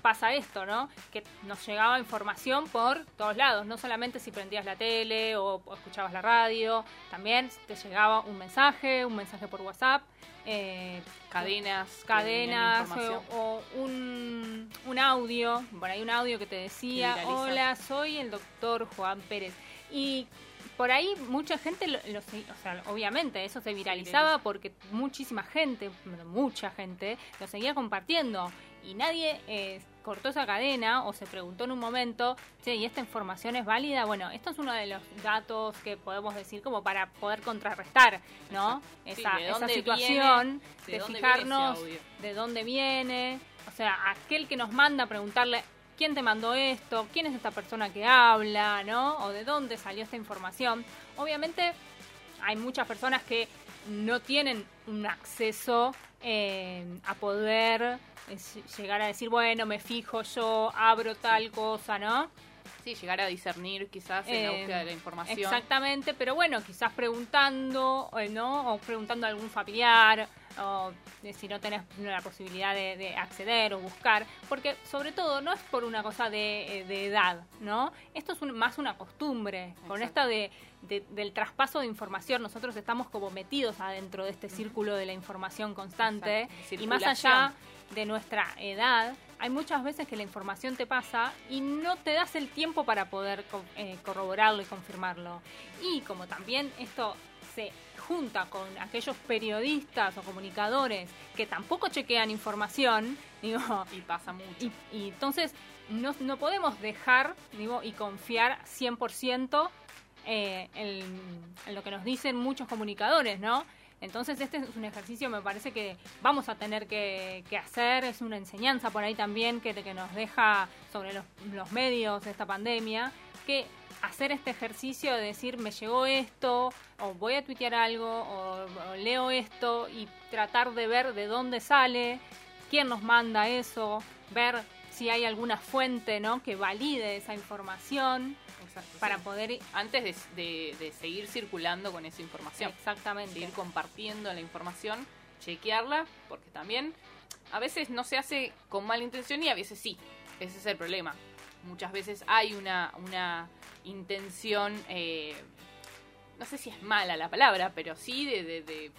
pasa esto, ¿no? Que nos llegaba información por todos lados, no solamente si prendías la tele o, escuchabas la radio, también te llegaba un mensaje, un mensaje por WhatsApp, eh, cadenas, cadenas o, un, un, audio, por ahí un audio que te decía, hola, soy el doctor Juan Pérez. Y por ahí mucha gente, lo, o sea, obviamente eso se viralizaba porque muchísima gente, mucha gente, lo seguía compartiendo. Y nadie eh, cortó esa cadena o se preguntó en un momento, che, ¿y esta información es válida? Bueno, esto es uno de los datos que podemos decir como para poder contrarrestar, ¿no? esa, esa situación de, fijarnos de dónde viene, o sea, aquel que nos manda a preguntarle, quién te mandó esto, quién es esta persona que habla, ¿no? O de dónde salió esta información. Obviamente hay muchas personas que no tienen un acceso eh, a poder eh, llegar a decir, bueno, me fijo yo, abro tal cosa, ¿no? Sí, llegar a discernir quizás en la eh, búsqueda de la información. Exactamente, pero bueno, quizás preguntando, ¿no? O preguntando a algún familiar, o si no tenés la posibilidad de, acceder o buscar, porque sobre todo no es por una cosa de, eh, edad, ¿no? Esto es más una costumbre, con esta de, del traspaso de información, nosotros estamos como metidos adentro de este círculo de la información constante y más allá de nuestra edad, hay muchas veces que la información te pasa y no te das el tiempo para poder eh, corroborarlo y confirmarlo. Y como también esto se junta con aquellos periodistas o comunicadores que tampoco chequean información, digo, y pasa mucho. Y, entonces no, no, podemos dejar digo, y confiar 100% eh, en, en, lo que nos dicen muchos comunicadores, ¿no? Entonces este es un ejercicio, me parece que vamos a tener que, hacer, es una enseñanza por ahí también que, que nos deja sobre los, los medios de esta pandemia, que hacer este ejercicio de decir me llegó esto, o voy a tuitear algo, o, leo esto, y tratar de ver de dónde sale, quién nos manda eso, ver si hay alguna fuente ¿no? que valide esa información. para poder antes de, seguir circulando con esa información exactamente seguir compartiendo la información chequearla porque también a veces no se hace con mala intención y a veces sí ese es el problema muchas veces hay una una intención, eh, no sé si es mala la palabra, pero sí de, de,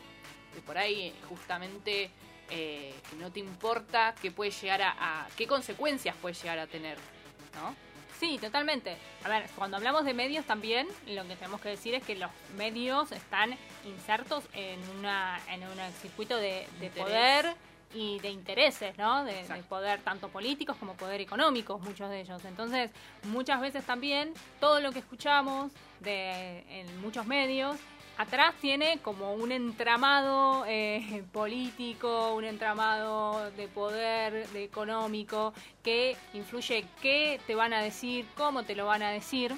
por ahí justamente eh, que no te importa qué puede llegar a, qué consecuencias puede llegar a tener, ¿no? Sí, totalmente. A ver, cuando hablamos de medios también, lo que tenemos que decir es que los medios están insertos en una en un circuito de, de poder y de intereses, ¿no? De, poder tanto políticos como poder económicos, muchos de ellos. Entonces, muchas veces también todo lo que escuchamos de, en muchos medios atrás tiene como un entramado eh, político, un entramado de poder, de económico, que influye qué te van a decir, cómo te lo van a decir.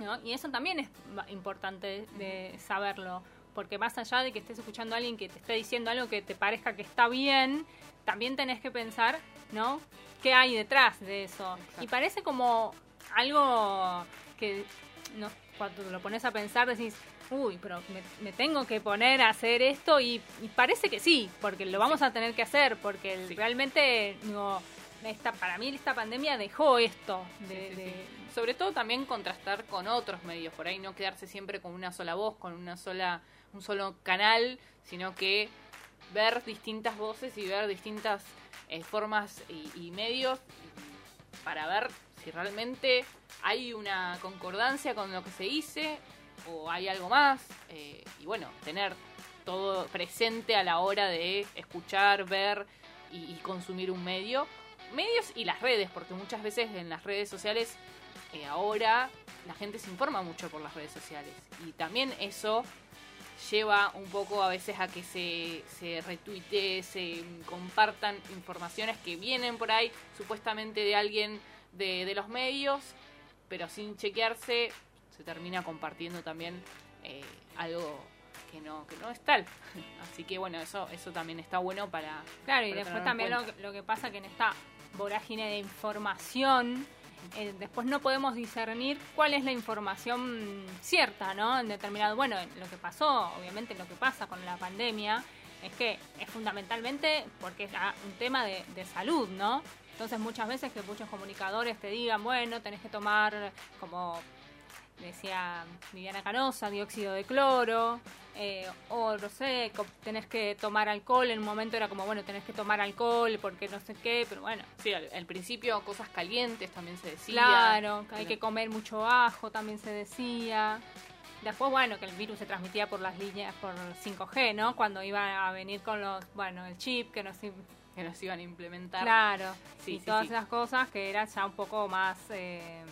¿no? Y eso también es importante de saberlo porque más allá de que estés escuchando a alguien que te esté diciendo algo que te parezca que está bien, también tenés que pensar, ¿no? ¿Qué hay detrás de eso? Y parece como algo que no, cuando lo pones a pensar decís, uy, pero me, tengo que poner a hacer esto y, parece que sí, porque lo vamos a tener que hacer, porque realmente no, esta, para mí esta pandemia dejó esto. Sobre todo también contrastar con otros medios, por ahí no quedarse siempre con una sola voz, con una sola un solo canal, sino que ver distintas voces y ver distintas eh, formas y, medios para ver si realmente hay una concordancia con lo que se dice o hay algo más. Eh, y bueno, tener todo presente a la hora de escuchar, ver y, consumir un medio. Medios y las redes, porque muchas veces en las redes sociales eh, ahora la gente se informa mucho por las redes sociales. Y también eso lleva un poco a veces a que se, se retuite, se compartan informaciones que vienen por ahí supuestamente de alguien de, de los medios, pero sin chequearse se termina compartiendo también eh, algo que no, que no es tal. Así que bueno, eso, eso también está bueno para... Claro, y después también lo, lo, que pasa que en esta vorágine de información eh, después no podemos discernir cuál es la información cierta, ¿no? En determinado, bueno, lo que pasó, obviamente lo que pasa con la pandemia es que es fundamentalmente porque es un tema de, salud, ¿no? Entonces muchas veces que muchos comunicadores te digan, bueno, tenés que tomar como decía Viviana Canosa, dióxido de cloro, eh, o no sé, tenés que tomar alcohol, en un momento era como, bueno, tenés que tomar alcohol porque no sé qué, pero bueno. Sí, al, principio cosas calientes también se decía. Claro, que hay que comer mucho ajo también se decía. Después, bueno, que el virus se transmitía por las líneas, por 5G, ¿no? Cuando iba a venir con los, bueno, el chip que nos, que nos iban a implementar. Claro, sí, y todas esas cosas que eran ya un poco más... Eh,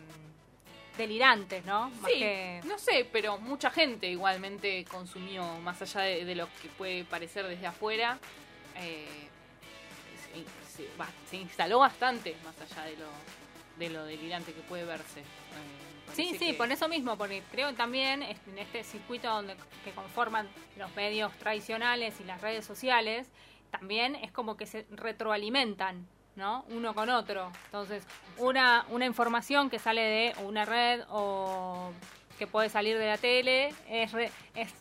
delirantes, ¿no? sí, no sé, pero mucha gente igualmente consumió, más allá de, lo que puede parecer desde afuera, eh, se, instaló bastante, más allá de lo, de lo delirante que puede verse. Eh, sí, sí, por eso mismo, porque creo también en este circuito donde que conforman los medios tradicionales y las redes sociales, también es como que se retroalimentan. ¿No? Uno con otro. Entonces, una, una información que sale de una red o que puede salir de la tele es, es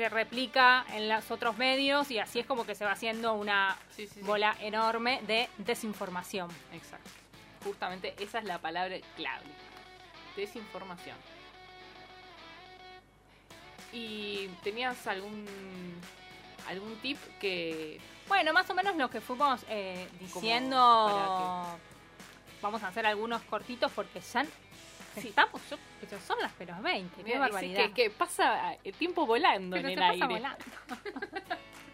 se replica en los otros medios y así es como que se va haciendo una bola enorme de desinformación. Exacto. Justamente esa es la palabra clave. Desinformación. ¿Y tenías algún algún tip que bueno, más o menos lo que fuimos eh, diciendo. Vamos a hacer algunos cortitos porque ya estamos, son las pero 20, qué barbaridad. Que, pasa el tiempo volando en el aire. Volando.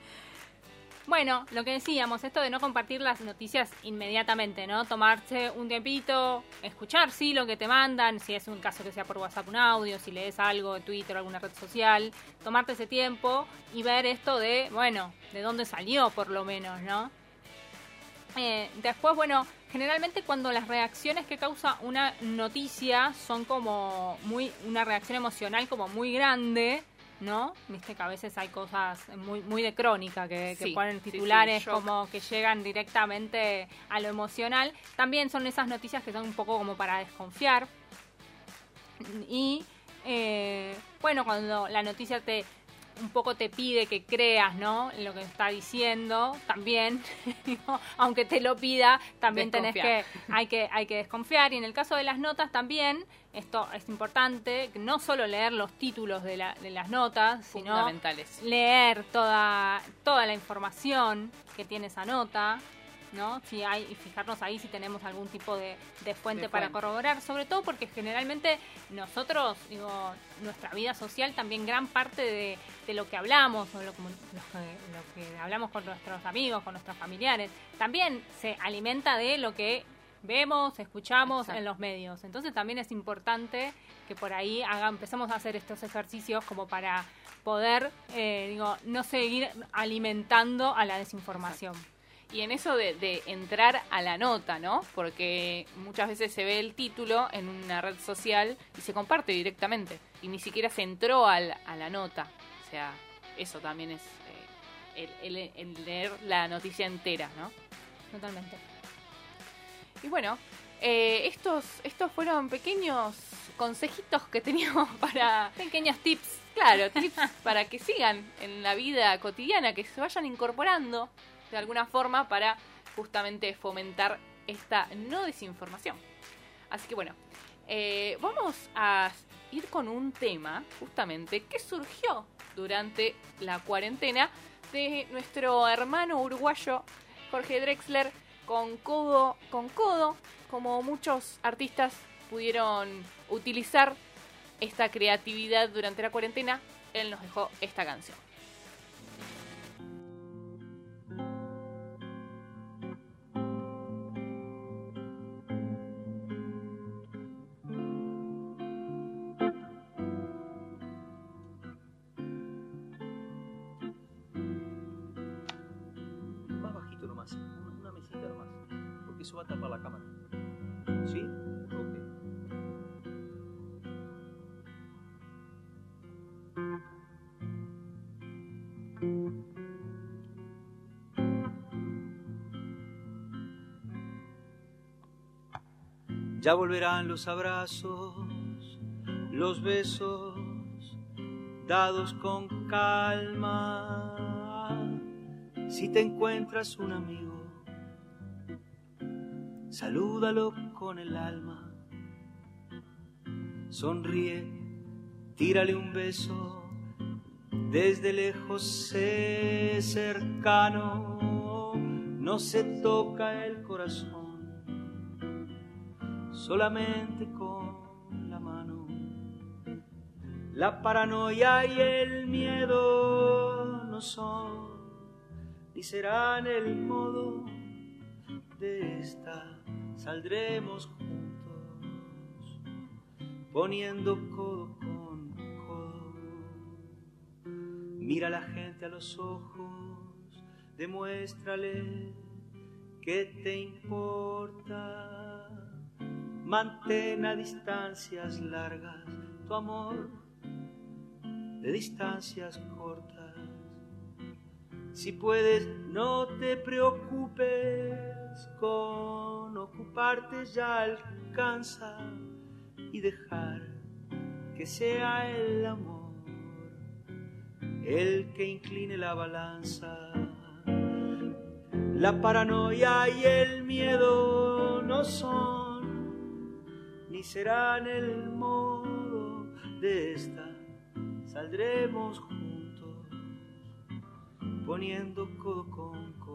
Bueno, lo que decíamos, esto de no compartir las noticias inmediatamente, ¿no? Tomarse un tiempito, escuchar, sí, lo que te mandan, si es un caso que sea por WhatsApp un audio, si lees algo de Twitter o alguna red social, tomarte ese tiempo y ver esto de, bueno, de dónde salió por lo menos, ¿no? Eh, después, bueno, generalmente cuando las reacciones que causa una noticia son como muy, una reacción emocional como muy grande, ¿no? Viste que a veces hay cosas muy, muy de crónica que, ponen titulares como que llegan directamente a lo emocional. También son esas noticias que son un poco como para desconfiar. Y eh, bueno, cuando la noticia te un poco te pide que creas, ¿no? Lo que está diciendo, también, aunque te lo pida, también tenés que hay que hay que desconfiar. Y en el caso de las notas también esto es importante, no solo leer los títulos de, la, de las notas, sino leer toda toda la información que tiene esa nota, ¿no? Si hay, y fijarnos ahí si tenemos algún tipo de, fuente para corroborar, sobre todo porque generalmente nosotros, digo, nuestra vida social también gran parte de, de lo que hablamos o lo, que, hablamos con nuestros amigos, con nuestros familiares, también se alimenta de lo que vemos, escuchamos en los medios. Entonces también es importante que por ahí haga, empecemos a hacer estos ejercicios como para poder, eh, digo, no seguir alimentando a la desinformación. Y en eso de, entrar a la nota, ¿no? Porque muchas veces se ve el título en una red social y se comparte directamente. Y ni siquiera se entró a la nota. O sea, eso también es eh, el, leer la noticia entera, ¿no? Totalmente. Y bueno, eh, estos, estos fueron pequeños consejitos que teníamos para... Pequeños tips. Claro, tips para que sigan en la vida cotidiana, que se vayan incorporando de alguna forma para justamente fomentar esta no desinformación. Así que bueno, eh, vamos a ir con un tema justamente que surgió durante la cuarentena de nuestro hermano uruguayo Jorge Drexler con codo con codo, como muchos artistas pudieron utilizar esta creatividad durante la cuarentena, él nos dejó esta canción. A tapar la cámara. ¿Sí? Ya volverán los abrazos, los besos, dados con calma. Si te encuentras un amigo salúdalo con el alma. Sonríe, tírale un beso, desde lejos sé cercano, no se toca el corazón, solamente con la mano. La paranoia y el miedo no son, ni serán el modo de esta saldremos juntos, poniendo codo con codo. Mira a la gente a los ojos, demuéstrale que te importa. Mantén a distancias largas tu amor de distancias cortas. Si puedes, no te preocupes con ocuparte, ya alcanza y dejar que sea el amor el que incline la balanza. La paranoia y el miedo no son ni serán el modo de esta. Saldremos juntos poniendo codo con.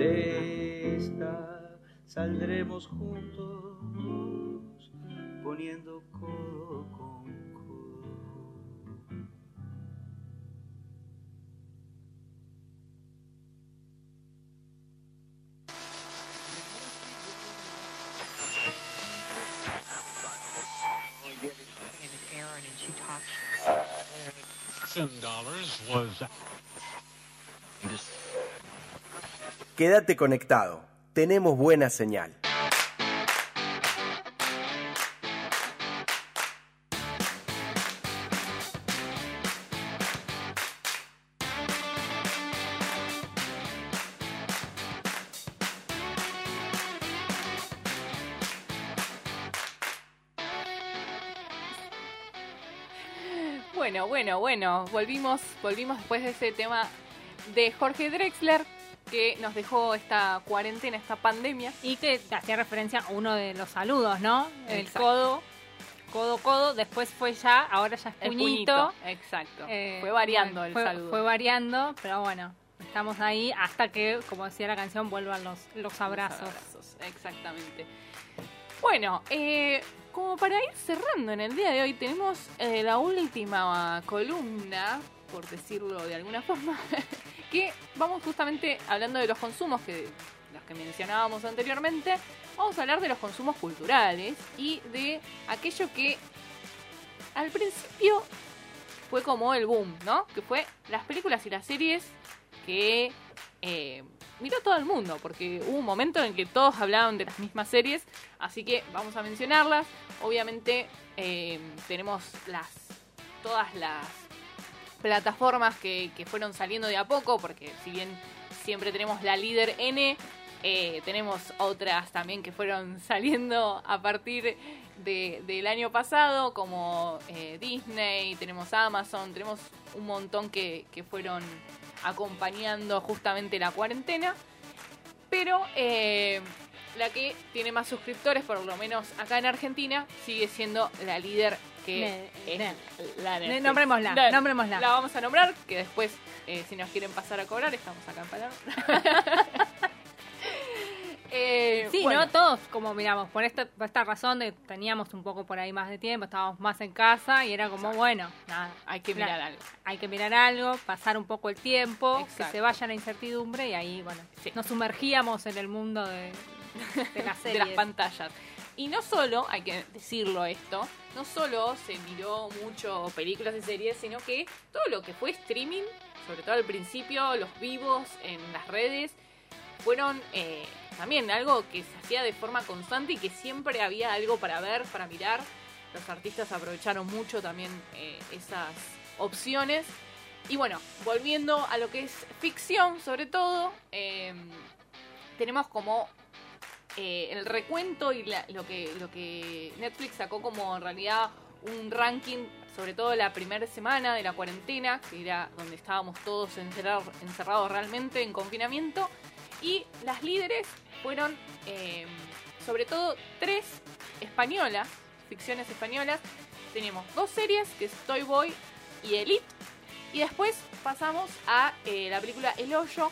De esta saldremos juntos, poniendo codo con codo. Quédate conectado, tenemos buena señal. Bueno, bueno, bueno, volvimos, volvimos después de ese tema de Jorge Drexler que nos dejó esta cuarentena, esta pandemia. Y que hacía referencia a uno de los saludos, ¿no? El Exacto. codo, codo, codo. Después fue ya, ahora ya es El puñito. Exacto. Eh, fue variando el fue- saludo. Fue variando, pero bueno, estamos ahí hasta que, como decía la canción, vuelvan los, los abrazos. Los abrazos, Exactamente. Bueno, eh, como para ir cerrando en el día de hoy, tenemos eh, la última columna, por decirlo de alguna forma, que vamos justamente hablando de los consumos que los que mencionábamos anteriormente, vamos a hablar de los consumos culturales y de aquello que al principio fue como el boom, ¿no? Que fue las películas y las series que eh, miró todo el mundo, porque hubo un momento en que todos hablaban de las mismas series, así que vamos a mencionarlas. Obviamente eh, tenemos las todas las plataformas que, que fueron saliendo de a poco, porque si bien siempre tenemos la líder N, eh, tenemos otras también que fueron saliendo a partir de- del año pasado, como eh, Disney, tenemos Amazon, tenemos un montón que, que fueron acompañando justamente la cuarentena. Pero eh, la que tiene más suscriptores, por lo menos acá en Argentina, sigue siendo la líder que Ne- es ne- la Netflix. nombrémosla, La- nombrémosla. La vamos a nombrar, que después, eh, si nos quieren pasar a cobrar, estamos acá en Palermo. Eh, Sí, bueno, ¿no? Todos, como miramos, por esta, por esta razón de teníamos un poco por ahí más de tiempo, estábamos más en casa y era como, bueno, nada, Hay que la- mirar algo. hay que mirar algo, pasar un poco el tiempo, que se vaya la incertidumbre y ahí, bueno, Sí. nos sumergíamos en el mundo de, de las de series. las pantallas. Y no solo, hay que decirlo esto, no solo se miró mucho películas y series, sino que todo lo que fue streaming, sobre todo al principio, los vivos en las redes, fueron eh, también algo que se hacía de forma constante y que siempre había algo para ver, para mirar. Los artistas aprovecharon mucho también eh, esas opciones. Y bueno, volviendo a lo que es ficción, sobre todo, eh, tenemos como eh, el recuento y la- lo, que, lo que Netflix sacó como en realidad un ranking, sobre todo la primera semana de la cuarentena, que era donde estábamos todos encerrados, encerrados realmente en confinamiento. Y las líderes fueron eh, sobre todo tres españolas, ficciones españolas. Tenemos dos series, que es Toy Boy y Elite. Y después pasamos a eh, la película El Hoyo,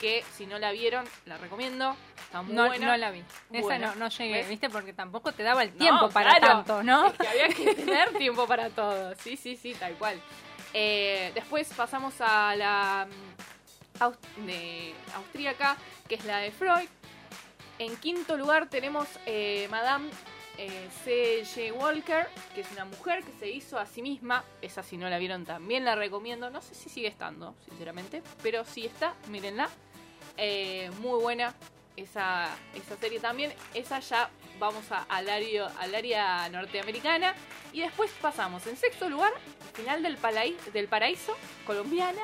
que si no la vieron, la recomiendo. Está muy No, buena. no la vi. Esa Buena. no, no llegué, ¿Ves? ¿viste? Porque tampoco te daba el No, tiempo para claro. tanto, ¿no? Es que había que tener tiempo para todo. Sí, sí, sí, tal cual. Eh, después pasamos a la mm, aus- de austríaca, que es la de Freud. En quinto lugar tenemos eh, Madame eh, C.J. Walker, que es una mujer que se hizo a sí misma. Esa si no la vieron también la recomiendo. No sé si sigue estando, sinceramente. Pero si está, mírenla. Eh, muy buena esa, esa serie también. Esa ya vamos a- al, área, al área norteamericana. Y después pasamos en sexto lugar, final del, Palai- del paraíso, colombiana.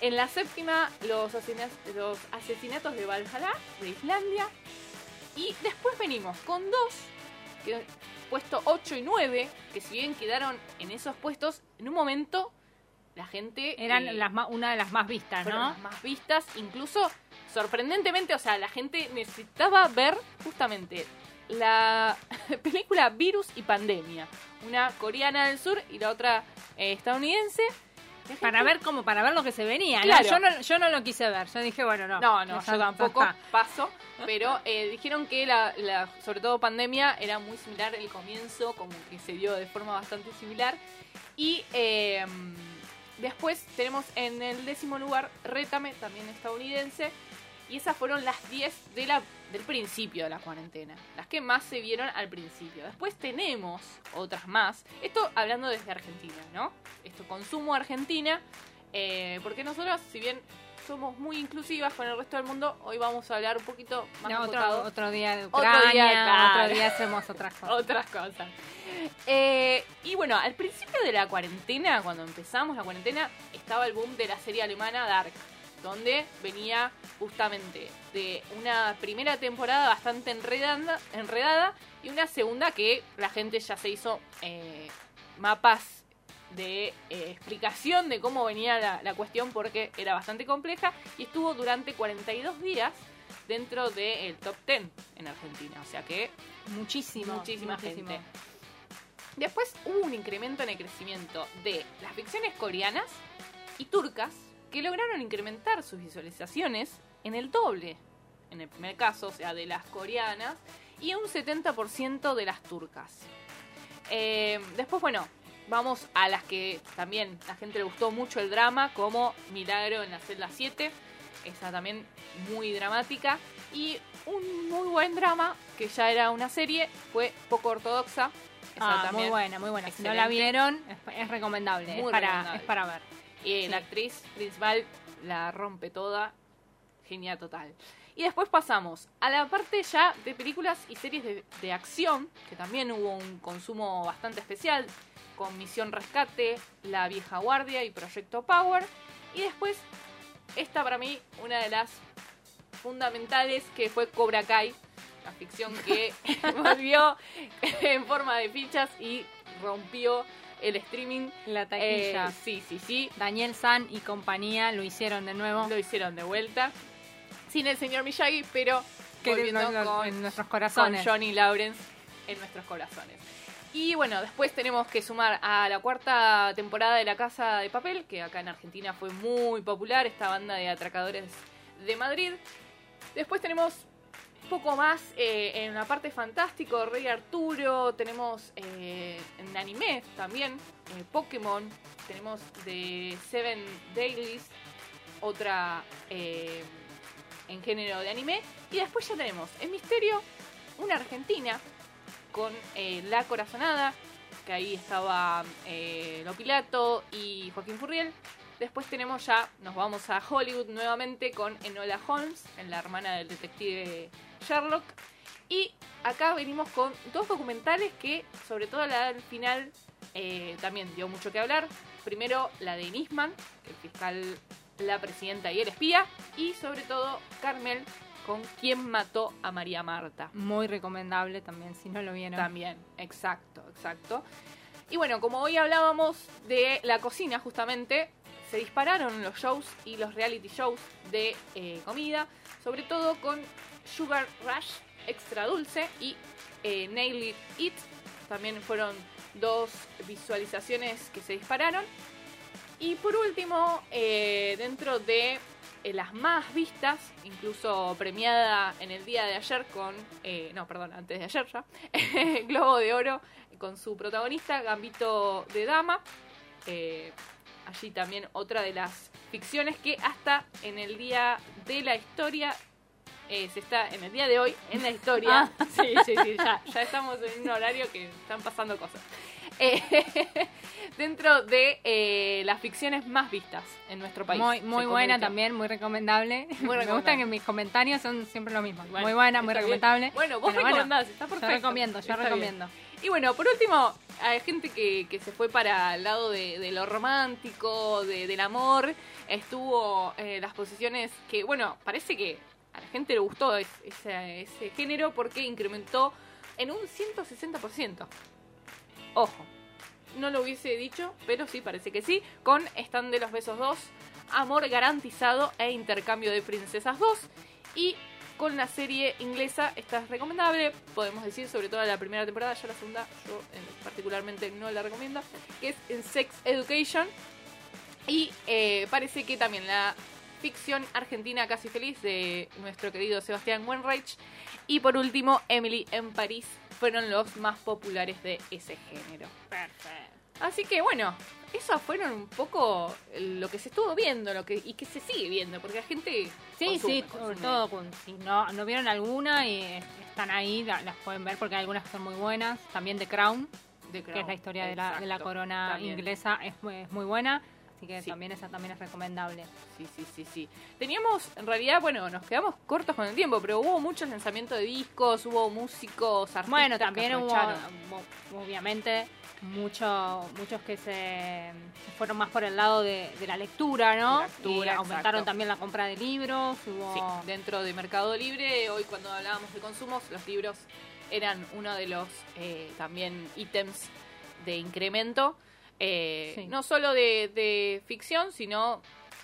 En la séptima, los, asesina- los asesinatos de Valhalla, de Islandia. Y después venimos con dos, que puesto 8 y 9, que si bien quedaron en esos puestos, en un momento la gente... Eran eh, las una de las más vistas, ¿no? las más vistas, incluso sorprendentemente, o sea, la gente necesitaba ver justamente la película Virus y Pandemia, una coreana del sur y la otra eh, estadounidense. Para ver cómo, para ver lo que se venía. ¿no? Claro. Yo, no, yo no lo quise ver. Yo dije, bueno, no. No, no, yo tampoco está. paso, pero eh, dijeron que la, la- sobre todo pandemia era muy similar el comienzo, como que se dio de forma bastante similar. Y eh, después tenemos en el décimo lugar Rétame, también estadounidense, y esas fueron las 10 de la, del principio de la cuarentena, las que más se vieron al principio. Después tenemos otras más, esto hablando desde Argentina, ¿no? Esto consumo Argentina, eh, porque nosotros, si bien somos muy inclusivas con el resto del mundo, hoy vamos a hablar un poquito más No, otro, otro día de Otro Ucrania, día, claro. otro día hacemos otras cosas. otras cosas. Eh, y bueno, al principio de la cuarentena, cuando empezamos la cuarentena, estaba el boom de la serie alemana Dark, donde venía justamente de una primera temporada bastante enredada, enredada y una segunda que la gente ya se hizo eh, mapas de eh, explicación de cómo venía la, la cuestión porque era bastante compleja y estuvo durante 42 días dentro del top 10 en Argentina. O sea que Muchísimo. muchísima muchísimo. gente. Después hubo un incremento en el crecimiento de las ficciones coreanas y turcas que lograron incrementar sus visualizaciones en el doble, en el primer caso, o sea, de las coreanas, y un 70% de las turcas. Eh, después, bueno, vamos a las que también la gente le gustó mucho el drama, como Milagro en la celda 7, esa también muy dramática, y un muy buen drama, que ya era una serie, fue Poco Ortodoxa. esa Ah, también. muy buena, muy buena. Si no la vieron, es, es recomendable. Muy es, para, recomendable. es para ver. Y Sí. la actriz principal la rompe toda. Genial total. Y después pasamos a la parte ya de películas y series de, de acción, que también hubo un consumo bastante especial, con Misión Rescate, La Vieja Guardia y Proyecto Power. Y después, esta para mí, una de las fundamentales, que fue Cobra Kai, la ficción que volvió en forma de fichas y rompió el streaming. La Eh, taquilla. sí, sí, sí. Daniel San y compañía lo hicieron de nuevo. Lo hicieron de vuelta. Sin el señor Miyagi, pero Que volviendo con, en nuestros con corazones. Johnny Lawrence en nuestros corazones. Y bueno, después tenemos que sumar a la cuarta temporada de La Casa de Papel, que acá en Argentina fue muy popular, esta banda de atracadores de Madrid. Después tenemos poco más eh, en la parte fantástico, Rey Arturo, tenemos eh, en anime también, eh, Pokémon, tenemos de Seven Dailies, otra en género de anime, y después ya tenemos en Misterio, una argentina con La Corazonada, que ahí estaba Lo Pilato y Joaquín Furriel. Después tenemos ya, nos vamos a Hollywood nuevamente con Enola Holmes, en la hermana del detective Sherlock. Y acá venimos con dos documentales que, sobre todo la del final, eh, también dio mucho que hablar. Primero la de Nisman, el fiscal, la presidenta y el espía. Y sobre todo Carmel, con quien mató a María Marta. Muy recomendable también, si no lo vieron. También, exacto, exacto. Y bueno, como hoy hablábamos de la cocina, justamente, se dispararon los shows y los reality shows de eh, comida, sobre todo con Sugar Rush Extra Dulce y eh, Nail It. También fueron dos visualizaciones que se dispararon. Y por último, eh, dentro de eh, las más vistas, incluso premiada en el día de ayer con, eh, no, perdón, antes de ayer ya, Globo de Oro con su protagonista, Gambito de Dama. Allí también otra de las ficciones que hasta en el día de la historia eh, se está en el día de hoy en la historia. Sí, sí, sí, ya, ya estamos en un horario que están pasando cosas. Eh, dentro de eh, las ficciones más vistas en nuestro país. Muy, buena convirtió. también, muy recomendable. Me recomendable. gusta que mis comentarios son siempre lo mismo. Bueno, muy buena, muy bien. recomendable. Bueno, vos Pero recomendás, está perfecto. Yo recomiendo, yo Está bien. recomiendo. Y bueno, por último, hay gente que, que se fue para el lado de, de lo romántico, de- del amor. Estuvo eh, las posiciones que, bueno, parece que a la gente le gustó es- ese, género porque incrementó en un 160%. Ojo, no lo hubiese dicho, pero sí, parece que sí. Con Están de los Besos 2, Amor Garantizado e Intercambio de Princesas 2. Y con la serie inglesa, esta es recomendable, podemos decir, sobre todo la primera temporada, ya la segunda yo particularmente no la recomiendo, que es en Sex Education. Y eh, parece que también la ficción argentina casi feliz de nuestro querido Sebastián Wenreich. Y por último, Emily en París fueron los más populares de ese género. Perfecto. Así que bueno, esos fueron un poco lo que se estuvo viendo lo que y que se sigue viendo, porque la gente... Sí, consume, sí, sobre todo si no, no vieron alguna y están ahí, la- las pueden ver porque hay algunas que son muy buenas. También The Crown, The que es Crown, la historia de la, de la corona también. inglesa, es, es muy buena. Así que Sí. también esa también es recomendable. Sí, sí, sí, sí. Teníamos, en realidad, bueno, nos quedamos cortos con el tiempo, pero hubo muchos lanzamientos de discos, hubo músicos, artistas Bueno, también hubo, obviamente, mucho, muchos que se, fueron más por el lado de, de la lectura, ¿no? Lectura, y aumentaron exacto. también la compra de libros. Hubo... Sí, dentro de Mercado Libre, hoy cuando hablábamos de consumos, los libros eran uno de los eh, también ítems de incremento, eh, Sí. no solo de, de ficción, sino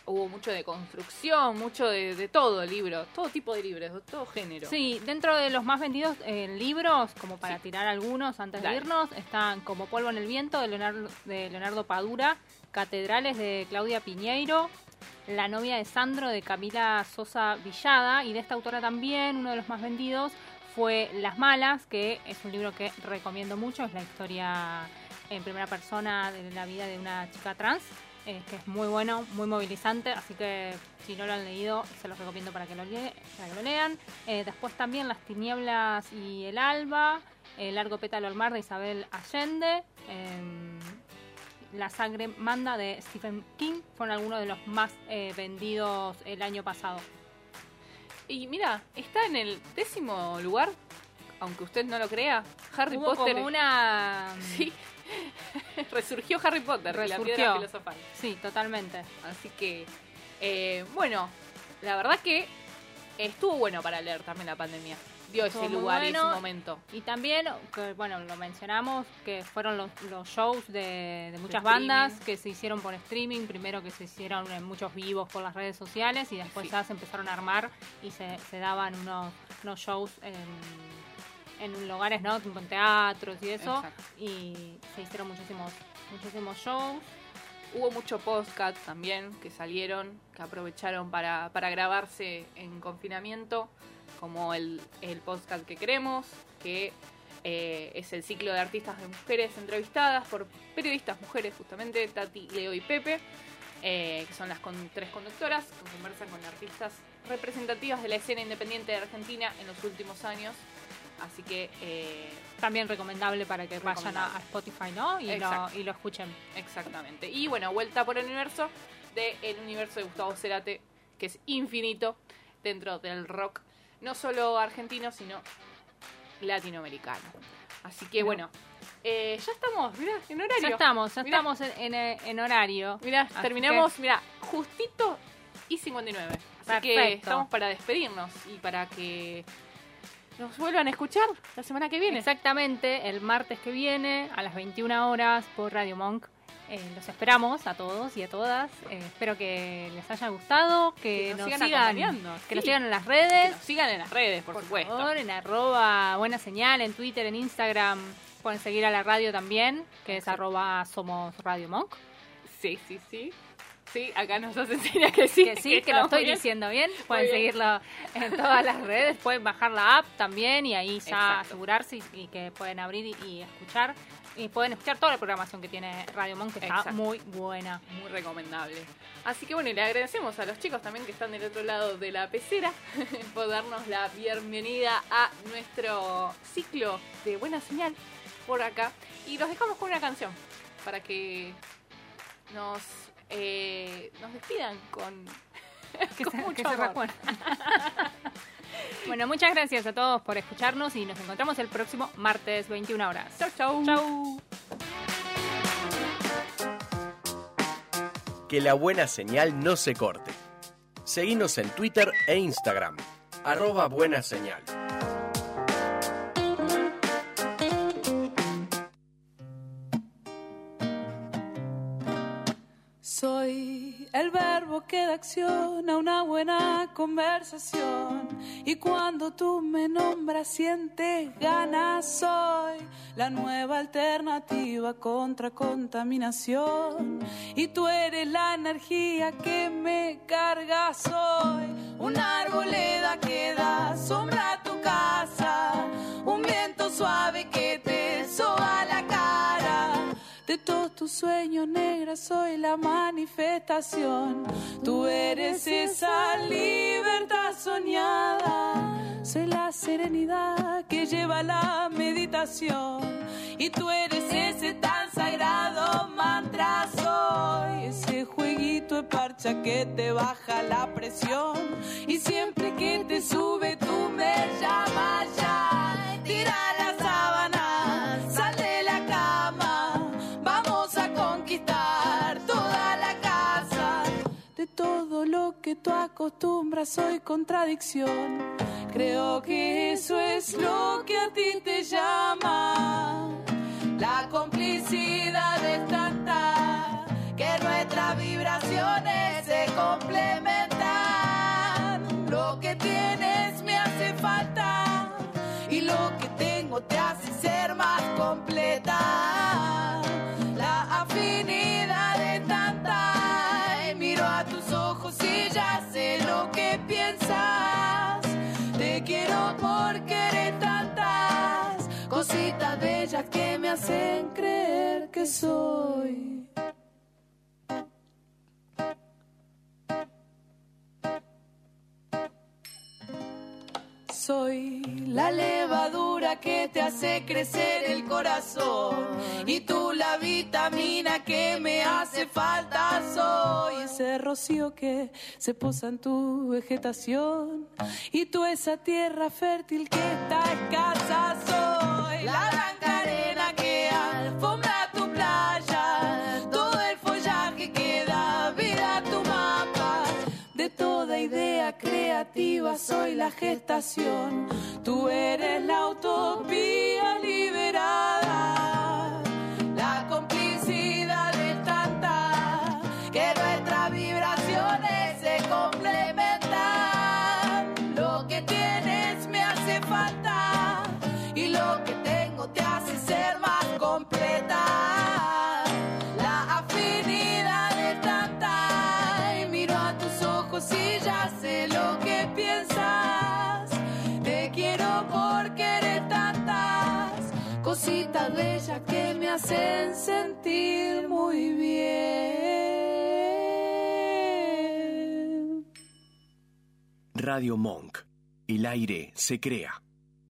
hubo mucho de construcción, mucho de, de todo libro, todo tipo de libros, de todo género. Sí, dentro de los más vendidos en libros, como para Sí. tirar algunos antes Dale. de irnos, están Como Polvo en el Viento de Leonardo, de Leonardo Padura, Catedrales de Claudia Piñeiro, La novia de Sandro de Camila Sosa Villada y de esta autora también, uno de los más vendidos fue Las Malas, que es un libro que recomiendo mucho, es la historia en primera persona de la vida de una chica trans, eh, que es muy bueno, muy movilizante, así que si no lo han leído, se los recomiendo para que lo, lee- para que lo lean. Eh, después también Las Tinieblas y el Alba, El Largo Pétalo al Mar de Isabel Allende, em, La Sangre Manda de Stephen King, fueron algunos de los más eh, vendidos el año pasado. Y mira, está en el décimo lugar, aunque usted no lo crea, Harry Hubo Potter. como una... Sí, resurgió Harry Potter, la Resurgió. piedra filosofal. Sí, totalmente. Así que, eh, bueno, la verdad que estuvo bueno para leer también la pandemia. Dio Estuvo ese lugar y ese momento. Y también, que, bueno, lo mencionamos, que fueron los, los shows de, de muchas bandas que se hicieron por streaming, primero que se hicieron en muchos vivos por las redes sociales y después Sí. ya se empezaron a armar y se, se daban unos, unos shows en, en lugares, ¿no? Tipo en teatros y eso. Exacto. Y se hicieron muchísimos, muchísimos shows. Hubo mucho podcast también que salieron, que aprovecharon para, para grabarse en confinamiento, como el, el podcast que queremos, que eh, es el ciclo de artistas de mujeres entrevistadas por periodistas mujeres, justamente, Tati, Leo y Pepe, eh, que son las con- tres conductoras que conversan con artistas representativas de la escena independiente de Argentina en los últimos años. Así que eh, También recomendable para que vayan a, Spotify, ¿no? Y lo, Exacto. y lo escuchen. Exactamente. Y bueno, vuelta por el universo del universo de Gustavo Cerati, que es infinito dentro del rock, no solo argentino, sino latinoamericano. Así que bueno, eh, ya estamos, mirá, en horario. Ya estamos, ya Mirá. estamos en, en- en horario. Mirá, Así terminamos, mirá, justito y 59. Así que estamos para despedirnos y para que nos vuelvan a escuchar la semana que viene. Exactamente, el martes que viene a las 21 horas por Radio Monk Eh, los esperamos a todos y a todas. Eh, espero que les haya gustado, que, Que nos nos, sigan sigan, que nos sigan en las Que redes, nos sigan en las redes, por, por supuesto. favor, en arroba buena señal, en Twitter, en Instagram. Pueden seguir a la radio también, que es arroba somos Radio Monk. Sí, sí, sí. Sí, acá nos señas que sí. que sí, que lo estoy bien. diciendo bien. Pueden bien. seguirlo en todas las redes, pueden bajar la app también y ahí ya Exacto. asegurarse y, y que pueden abrir y, y escuchar. Y pueden escuchar toda la programación que tiene Radio Monk, que está muy buena. Muy recomendable. Así que bueno, y le agradecemos a los chicos también que están del otro lado de la pecera por darnos la bienvenida a nuestro ciclo de buena señal por acá. Y los dejamos con una canción para que nos, eh, nos despidan con, Que con se, mucho que amor. bueno, muchas gracias a todos por escucharnos y nos encontramos el próximo martes, 21 horas. Chau, chau. Chau. Que la buena señal no se corte. Seguinos en Twitter e Instagram. Arroba buena señal. El verbo que da acción a una buena conversación. Y cuando tú me nombras, sientes ganas. Soy la nueva alternativa contra contaminación. Y tú eres la energía que me carga. Soy una arboleda que da sombra a tu casa. Un viento suave que te soba la cara. De todos tus sueños negras soy la manifestación. Tú eres esa libertad soñada. Soy la serenidad que lleva la meditación. Y tú eres ese tan sagrado mantra. Soy ese jueguito de parcha que te baja la presión. Y siempre que te sube tú me llamas ya. Tira la sábana, tú acostumbras soy contradicción. Creo que eso es lo que a ti te llama. La complicidad es tanta que nuestras vibraciones se complementan. Lo que tienes me hace falta y lo que tengo te hace ser más completa. Bellas que me hacen creer que soy. Soy la levadura que te hace crecer el corazón y tú la vitamina que me hace falta. Soy ese rocío que se posa en tu vegetación y tú esa tierra fértil que está escasa. Soy la blanca arena que alfombra tu playa, todo el follaje que da vida a tu mapa. De toda idea creativa soy la gestación. Tú eres la utopía liberada. Cositas bellas que me hacen sentir muy bien. Radio Monk. El aire se crea.